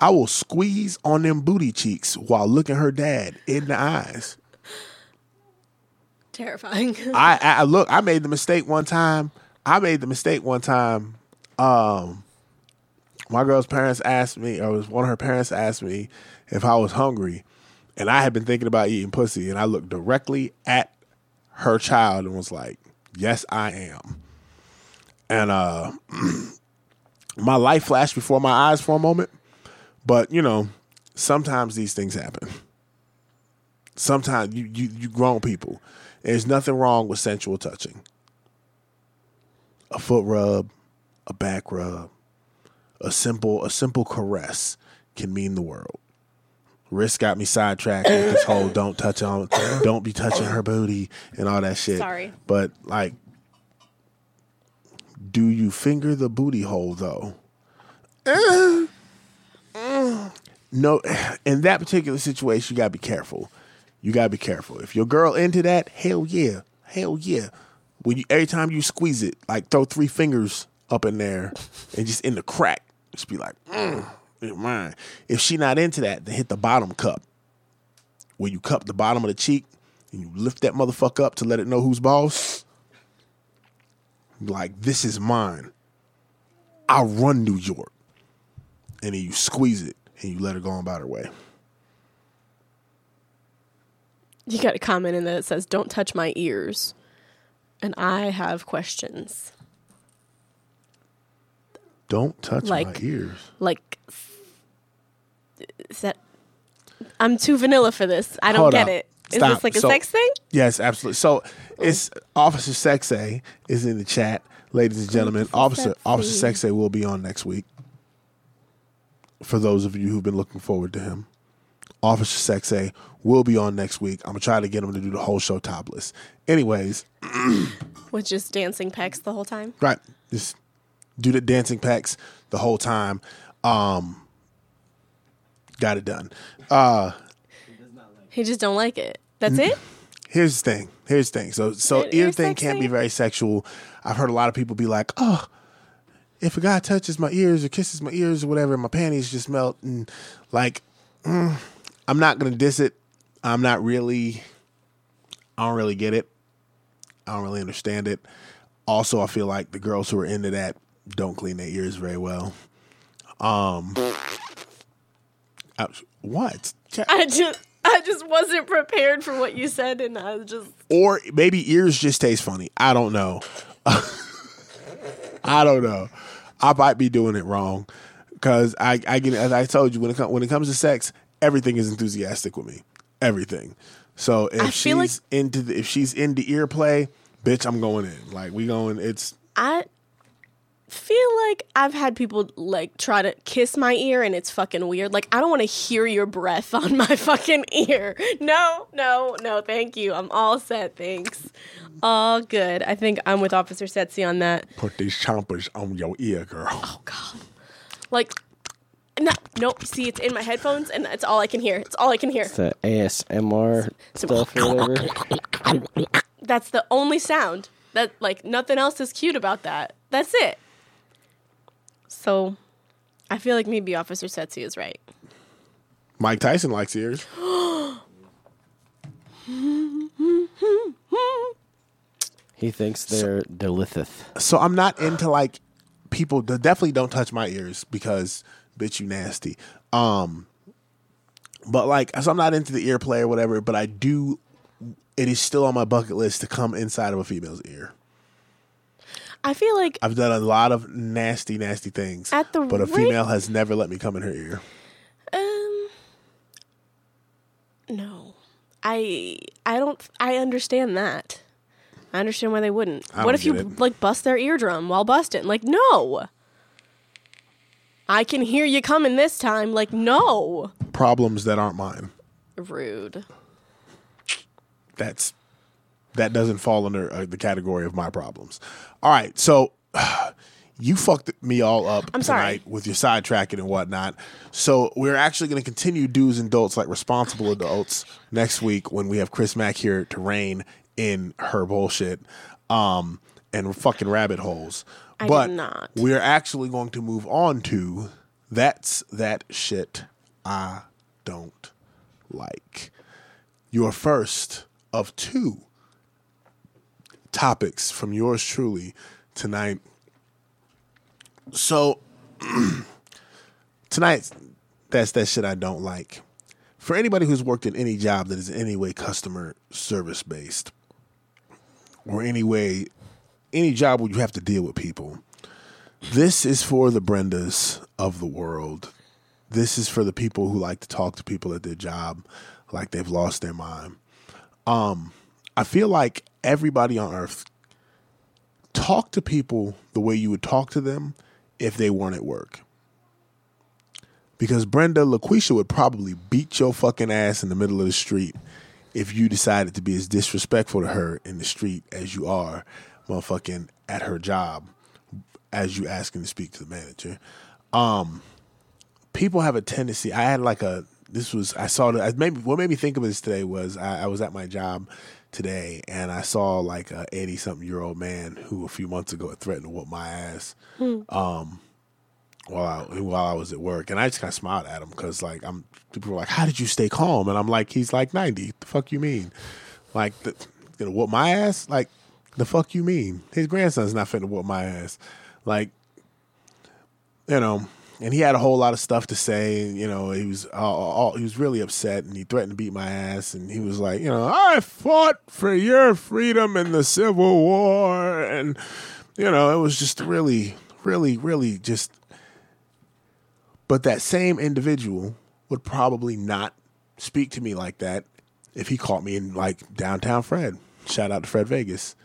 I will squeeze on them booty cheeks while looking her dad in the eyes. Terrifying. I, I look, I made the mistake one time. I made the mistake one time. Um my girl's parents asked me, or was one of her parents asked me if I was hungry, and I had been thinking about eating pussy, and I looked directly at her child and was like, "Yes, I am." And uh, my life flashed before my eyes for a moment, but you know, sometimes these things happen. Sometimes you you you grown people. There's nothing wrong with sensual touching. A foot rub, a back rub, a simple a simple caress can mean the world. Riz got me sidetracked with this whole don't touch on don't be touching her booty and all that shit. Sorry. But like do you finger the booty hole though? Eh. No, in that particular situation, you gotta be careful. You gotta be careful. If your girl into that, hell yeah, hell yeah. When you every time you squeeze it, like throw three fingers up in there and just in the crack, just be like, mm. If she not into that, then hit the bottom cup. Where you cup the bottom of the cheek and you lift that motherfucker up to let it know who's boss. Like this is mine. I run New York, and then you squeeze it and you let her go on about her way. You got a comment in there that says, "Don't touch my ears," and I have questions. Don't touch Like- my ears. Like, is that? I'm too vanilla for this. I don't Hold get up. it. Is Stop. this like a So- sex thing? Yes, absolutely. So it's Officer Sexay is in the chat, ladies and gentlemen. Officer. Officer Sexay will be on next week. For those of you who've been looking forward to him, Officer Sexay will be on next week. I'm gonna try to get him to do the whole show topless. Anyways, With just dancing pecs the whole time? right, just do the dancing packs the whole time. Um, got it done. Uh, He just don't like it. That's it. here's the thing. Here's the thing. So so Ear- ear ear thing sex can't be thing? very sexual. I've heard a lot of people be like, oh, if a guy touches my ears or kisses my ears or whatever, my panties just melt and like mm, I'm not gonna diss it. I'm not really I don't really get it. I don't really understand it. Also, I feel like the girls who are into that don't clean their ears very well. Um, I- what? I just I just wasn't prepared for what you said, and I was just Or maybe ears just taste funny. I don't know. I don't know. I might be doing it wrong because I, I get as I told you when it when it comes to sex, everything is enthusiastic with me. Everything. So if feel like- she's into the, if she's into ear play, bitch, I'm going in. Like we going. It's I feel like I've had people like try to kiss my ear and it's fucking weird. Like I don't want to hear your breath on my fucking ear. No, no, no, thank you. I'm all set, thanks. All good. I think I'm with Officer Setzi on that. put these chompers on your ear, girl. Oh god. Like no, nope. See, it's in my headphones, and that's all I can hear. It's all I can hear. It's the ASMR stuff or whatever. That's the only sound. That like nothing else is cute about that. That's it. So, I feel like maybe Officer Setzi is right. Mike Tyson likes ears. He thinks they're delicious. so I'm not into like people that definitely don't touch my ears because bitch you nasty. Um but like so I'm not into the ear play or whatever, but I do it is still on my bucket list to come inside of a female's ear. I feel like I've done a lot of nasty, nasty things. At the but a rate- female has never let me come in her ear. um no. I I don't I understand that. I understand why they wouldn't. I What if you it. like bust their eardrum while busting? Like no. I can hear you coming this time. Like no. Problems that aren't mine. Rude. That's that doesn't fall under uh, the category of my problems. All right, so you fucked me all up I'm sorry. tonight with your sidetracking and whatnot. So we're actually going to continue do's and don'ts like responsible adults next week when we have Chris Mack here to reign in her bullshit um, and fucking rabbit holes. I but not. we're actually going to move on to that's that shit I don't like. Your first of two topics from yours truly tonight. So tonight, that's that shit I don't like. For anybody who's worked in any job that is in any way customer service based, or any way, any job where you have to deal with people, this is for the Brendas of the world. This is for the people who like to talk to people at their job like they've lost their mind. Um, I feel like everybody on earth talk to people the way you would talk to them if they weren't at work. Because Brenda LaQuisha would probably beat your fucking ass in the middle of the street if you decided to be as disrespectful to her in the street as you are motherfucking at her job as you asking to speak to the manager. Um people have a tendency I had like a this was I saw that maybe what made me think of this today was I, I was at my job today and I saw like a eighty something year old man who a few months ago had threatened to whoop my ass. Um while I while I was at work, and I just kind of smiled at him because like I'm people were like, "How did you stay calm?" And I'm like, "He's like 90. The fuck you mean? Like, the, gonna whoop my ass? Like, the fuck you mean? His grandson's not finna whoop my ass. Like, you know." And he had a whole lot of stuff to say. You know, he was all, all, he was really upset, and he threatened to beat my ass. And he was like, you know, I fought for your freedom in the Civil War, and you know, it was just really, really, really just but that same individual would probably not speak to me like that if he caught me in like downtown Fred. Shout out to Fred Vegas.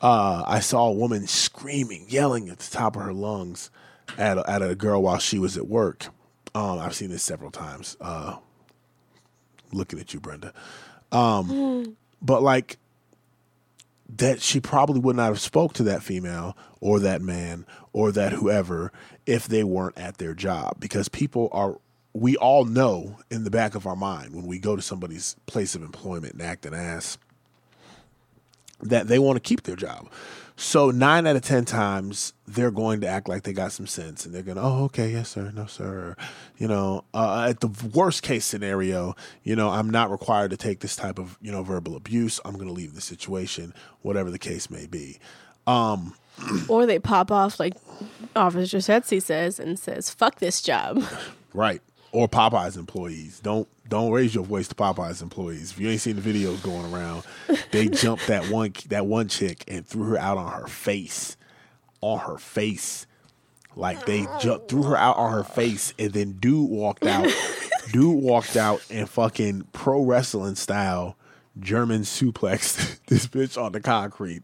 Uh, I saw a woman screaming, yelling at the top of her lungs at a, at a girl while she was at work. Um, I've seen this several times. Uh, looking at you, Brenda. Um, but like that, she probably would not have spoke to that female or that man or that whoever if they weren't at their job because people are we all know in the back of our mind when we go to somebody's place of employment and act an ass that they want to keep their job. So nine out of ten times they're going to act like they got some sense, and they're going, to, "Oh, okay, yes, sir, no, sir." You know, uh, at the worst case scenario, you know, I'm not required to take this type of you know verbal abuse. I'm going to leave the situation, whatever the case may be. Um, Or they pop off like Officer Setzi says and says, "Fuck this job." Right. Or Popeyes employees. Don't don't raise your voice to Popeyes employees. If you ain't seen the videos going around, they jumped that one that one chick and threw her out on her face. On her face. Like they oh. jumped threw her out on her face and then dude walked out. dude walked out and fucking pro wrestling style German suplex this bitch on the concrete.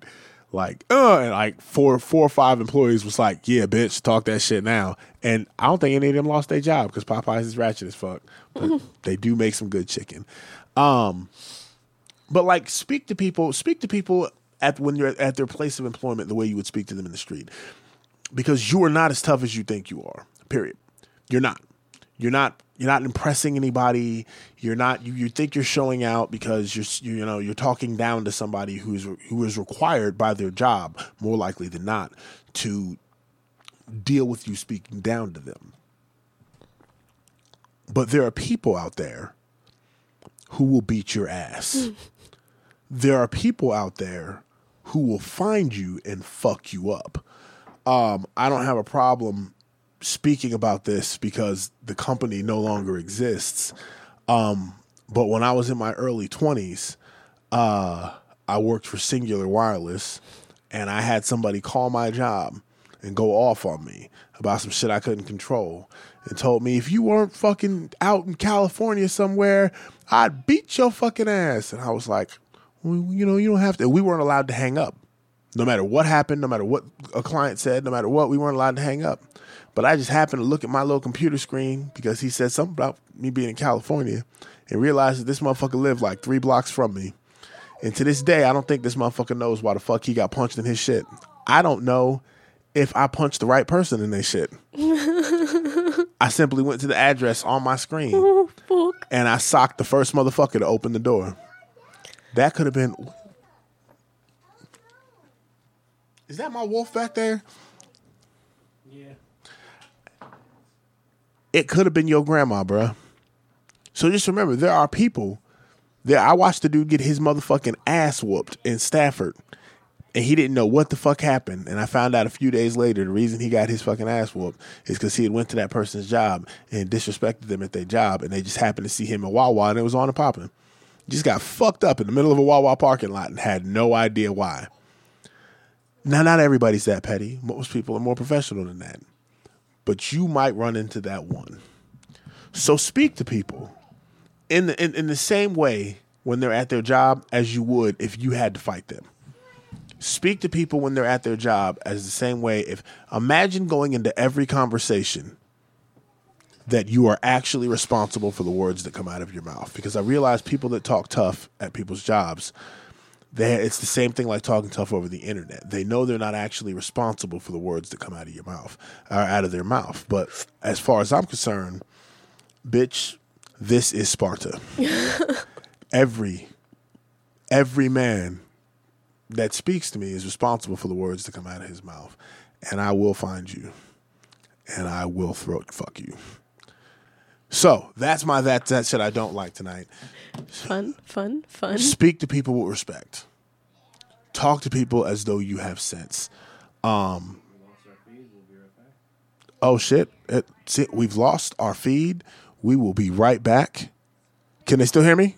Like, uh, and like four, four or five employees was like, "Yeah, bitch, talk that shit now." And I don't think any of them lost their job because Popeyes is ratchet as fuck, but they do make some good chicken. Um, but like, speak to people, speak to people at when you're at their place of employment the way you would speak to them in the street, because you are not as tough as you think you are. Period. You're not. You're not. You're not impressing anybody. You're not. You, you think you're showing out because you're. You know. You're talking down to somebody who's who is required by their job more likely than not to deal with you speaking down to them. But there are people out there who will beat your ass. there are people out there who will find you and fuck you up. Um, I don't have a problem speaking about this because the company no longer exists. Um, but when I was in my early 20s, uh, I worked for Cingular Wireless and I had somebody call my job and go off on me about some shit I couldn't control and told me if you weren't fucking out in California somewhere, I'd beat your fucking ass. And I was like, well, you know, you don't have to. We weren't allowed to hang up. No matter what happened, no matter what a client said, no matter what, we weren't allowed to hang up. But I just happened to look at my little computer screen because he said something about me being in California and realized that this motherfucker lived like three blocks from me. And to this day, I don't think this motherfucker knows why the fuck he got punched in his shit. I don't know if I punched the right person in their shit. I simply went to the address on my screen Oh, and I socked the first motherfucker to open the door. That could have been. Is that my wolf back there? Yeah. It could have been your grandma, bruh. So just remember, there are people. There, I watched the dude get his motherfucking ass whooped in Stafford, and he didn't know what the fuck happened. And I found out a few days later the reason he got his fucking ass whooped is because he had went to that person's job and disrespected them at their job, and they just happened to see him in Wawa, and it was on and popping. Just got fucked up in the middle of a Wawa parking lot and had no idea why. Now, not everybody's that petty. Most people are more professional than that. But you might run into that one. So speak to people in the in, in the same way when they're at their job as you would if you had to fight them. Speak to people when they're at their job as the same way if imagine going into every conversation that you are actually responsible for the words that come out of your mouth because I realize people that talk tough at people's jobs they, it's the same thing like talking tough over the internet. They know they're not actually responsible for the words that come out of your mouth or out of their mouth. But as far as I'm concerned, bitch, this is Sparta. every every man that speaks to me is responsible for the words that come out of his mouth, and I will find you, and I will throat fuck you. So that's my that that shit I don't like tonight. Fun, fun, fun. Speak to people with respect. Talk to people as though you have sense. Um, oh shit! It, see, we've lost our feed. We will be right back. Can they still hear me?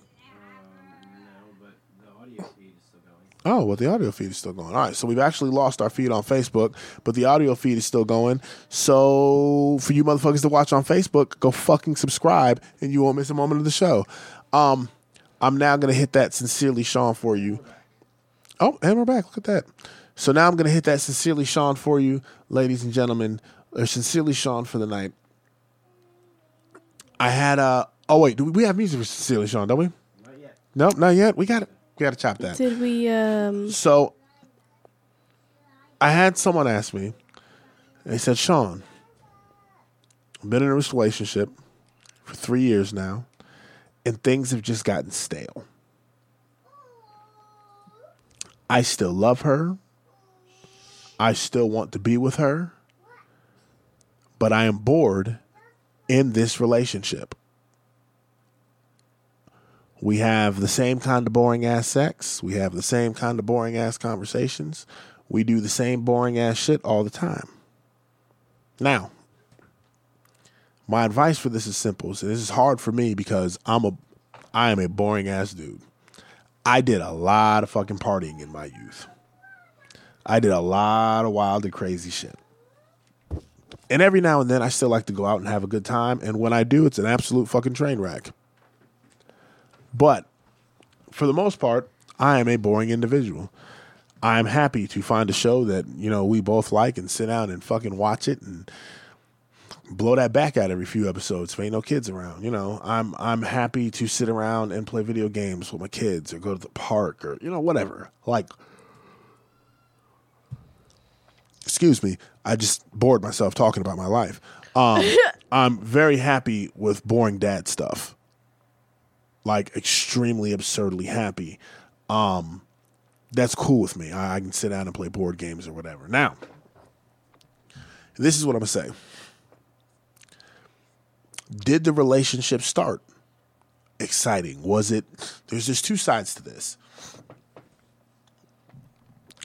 Oh, well, the audio feed is still going. All right, so we've actually lost our feed on Facebook, but the audio feed is still going. So for you motherfuckers to watch on Facebook, go fucking subscribe, and you won't miss a moment of the show. Um, I'm now gonna hit that sincerely, Sean, for you. Oh, and we're back. Look at that. So now I'm gonna hit that sincerely, Sean, for you, ladies and gentlemen. Or sincerely, Sean, for the night. I had a. oh wait, do we have music for sincerely, Sean? Don't we? Not yet. Nope, not yet. We got it. We got to chop that. Did we? um So I had someone ask me, they said, Sean, I've been in a relationship for three years now, and things have just gotten stale. I still love her. I still want to be with her. But I am bored in this relationship. We have the same kind of boring ass sex. We have the same kind of boring ass conversations. We do the same boring ass shit all the time. Now, my advice for this is simple. So this is hard for me because I'm a I am a boring ass dude. I did a lot of fucking partying in my youth. I did a lot of wild and crazy shit. And every now and then I still like to go out and have a good time. And when I do, it's an absolute fucking train wreck. But for the most part, I am a boring individual. I'm happy to find a show that, you know, we both like and sit down and fucking watch it and blow that back out every few episodes if ain't no kids around. You know, I'm I'm happy to sit around and play video games with my kids or go to the park or, you know, whatever. Like excuse me, I just bored myself talking about my life. Um, I'm very happy with boring dad stuff. Like extremely absurdly happy. Um, that's cool with me. I, I can sit down and play board games or whatever. Now, this is what I'm gonna say. Did the relationship start exciting? Was it? There's just two sides to this.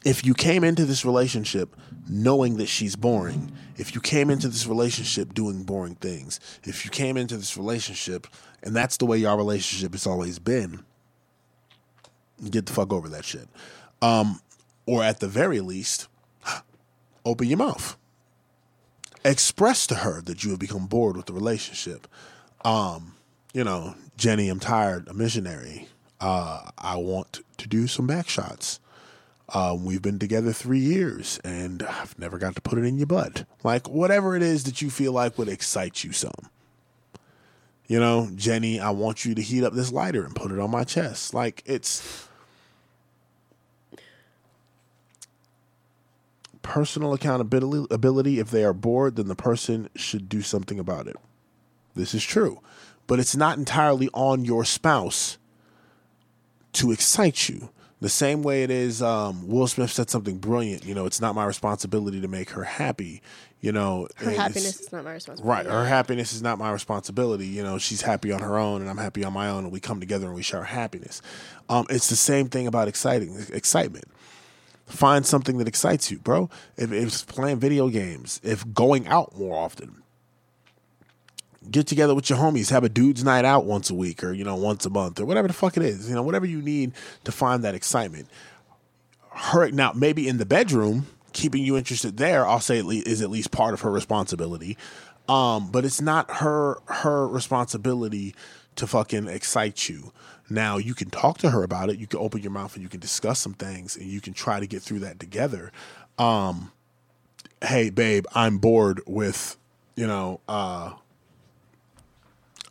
If you came into this relationship knowing that she's boring, if you came into this relationship doing boring things, if you came into this relationship and that's the way your relationship has always been, get the fuck over that shit. Um, or at the very least, open your mouth. Express to her that you have become bored with the relationship. Um, you know, Jenny, I'm tired, a missionary. Uh, I want to do some back shots. Um, we've been together three years and I've never got to put it in your butt. Like, whatever it is that you feel like would excite you some. You know, Jenny, I want you to heat up this lighter and put it on my chest. Like, it's personal accountability ability. If they are bored then the person should do something about it. This is true. But it's not entirely on your spouse to excite you the same way it is um, will smith said something brilliant you know it's not my responsibility to make her happy you know Her happiness is not my responsibility. Right. Her happiness is not my responsibility. You know, she's happy on her own and I'm happy on my own and we come together and we share happiness. Um, it's the same thing about exciting excitement. Find something that excites you, bro. If, if it's playing video games, if going out more often, get together with your homies, have a dude's night out once a week or, you know, once a month or whatever the fuck it is. You know, whatever you need to find that excitement. Her now maybe in the bedroom keeping you interested there i'll say is at least part of her responsibility. Um, but it's not her her responsibility to fucking excite you. Now you can talk to her about it. You can open your mouth and you can discuss some things and you can try to get through that together. Um, hey babe i'm bored with you know uh,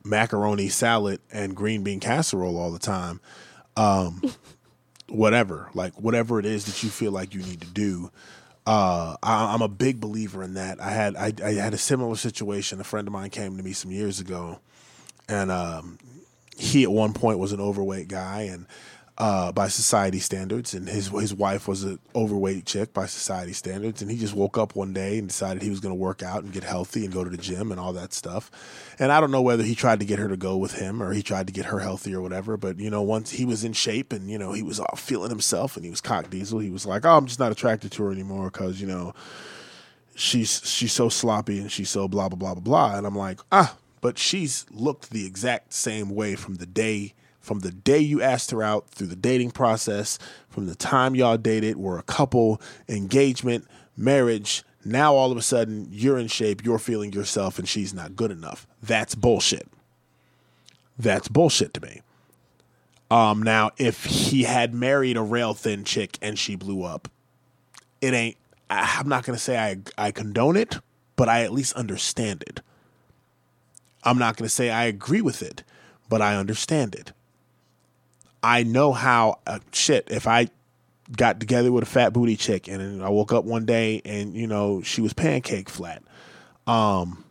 macaroni salad and green bean casserole all the time whatever, like whatever it is that you feel like you need to do. Uh, I, I'm a big believer in that. I had I, I had a similar situation. A friend of mine came to me some years ago, and um, he at one point was an overweight guy, and uh, by society standards, and his his wife was an overweight chick by society standards, and he just woke up one day and decided he was going to work out and get healthy and go to the gym and all that stuff. And I don't know whether he tried to get her to go with him or he tried to get her healthy or whatever, but you know, once he was in shape and you know he was all feeling himself and he was cock diesel, he was like, "Oh, I'm just not attracted to her anymore because you know." she's she's so sloppy and she's so blah blah blah blah blah and i'm like ah but she's looked the exact same way from the day from the day you asked her out through the dating process from the time y'all dated were a couple engagement marriage now all of a sudden you're in shape you're feeling yourself and she's not good enough that's bullshit that's bullshit to me um now if he had married a rail thin chick and she blew up it ain't I- I'm not to say I I condone it, but I at least understand it. I'm not to say I agree with it, but I understand it. I know how uh, shit if I got together with a fat booty chick and I woke up one day and you know she was pancake flat. Um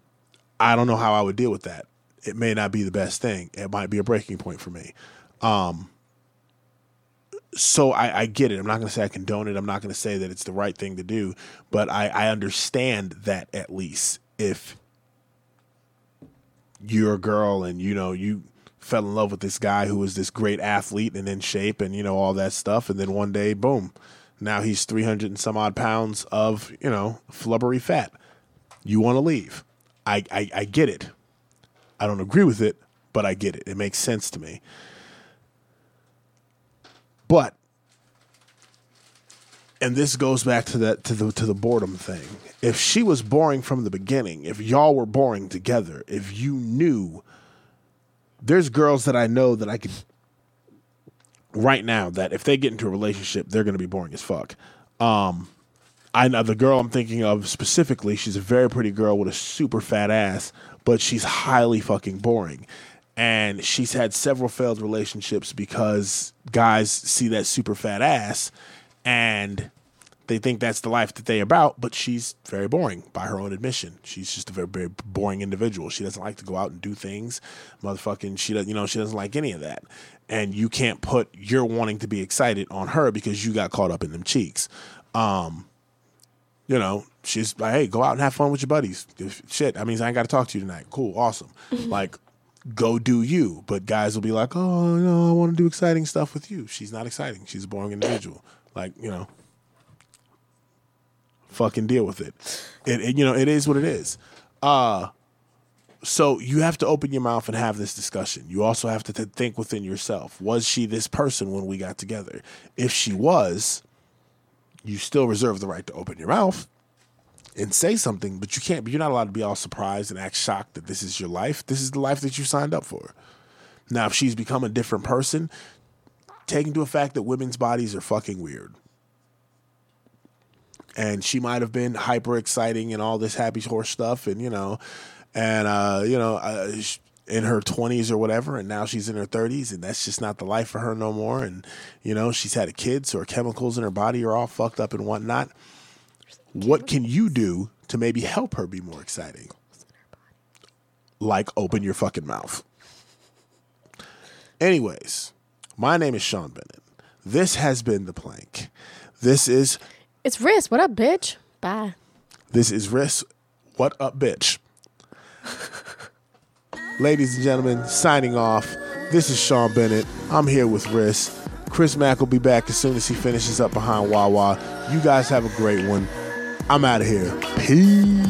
I don't know how I would deal with that. It may not be the best thing. It might be a breaking point for me. Um so I, I get it. I'm not going to say I condone it. I'm not going to say that it's the right thing to do, but I, I understand that at least if you're a girl and you know you fell in love with this guy who was this great athlete and in shape and you know all that stuff, and then one day, boom, now he's 300 and some odd pounds of you know flubbery fat. You want to leave. I, I I get it. I don't agree with it, but I get it. It makes sense to me. But and this goes back to that to the to the boredom thing. If she was boring from the beginning, if y'all were boring together, if you knew there's girls that I know that I could right now that if they get into a relationship, they're going to be boring as fuck. Um I know the girl I'm thinking of specifically, she's a very pretty girl with a super fat ass, but she's highly fucking boring and she's had several failed relationships because guys see that super fat ass and they think that's the life that they about but she's very boring by her own admission she's just a very very boring individual she doesn't like to go out and do things motherfucking she doesn't you know she doesn't like any of that and you can't put your wanting to be excited on her because you got caught up in them cheeks um you know, she's like, hey, go out and have fun with your buddies. If, shit, that means I ain't got to talk to you tonight. Cool, awesome. like, go do you. But guys will be like, oh, no, I want to do exciting stuff with you. She's not exciting. She's a boring individual. Like, you know, fucking deal with it. It, it you know, it is what it is. Uh, so you have to open your mouth and have this discussion. You also have to th- think within yourself. Was she this person when we got together? If she was, you still reserve the right to open your mouth and say something, but you can't. You're not allowed to be all surprised and act shocked that this is your life. This is the life that you signed up for. Now, if she's become a different person, take into a fact that women's bodies are fucking weird, and she might have been hyper exciting and all this happy horse stuff, and you know, and uh, you know. Uh, in her 20s or whatever and now she's in her 30s and that's just not the life for her no more and you know she's had a kid so her chemicals in her body are all fucked up and whatnot. What can you do to maybe help her be more exciting? Like open your fucking mouth. Anyways my name is sean bennett. This has been the plank. This is it's Riz. What up, bitch? Bye. This is Riz. What up, bitch? Ladies and gentlemen, signing off. This is Sean Bennett. I'm here with Riz. Chris Mack will be back as soon as he finishes up behind Wawa. You guys have a great one. I'm out of here. Peace.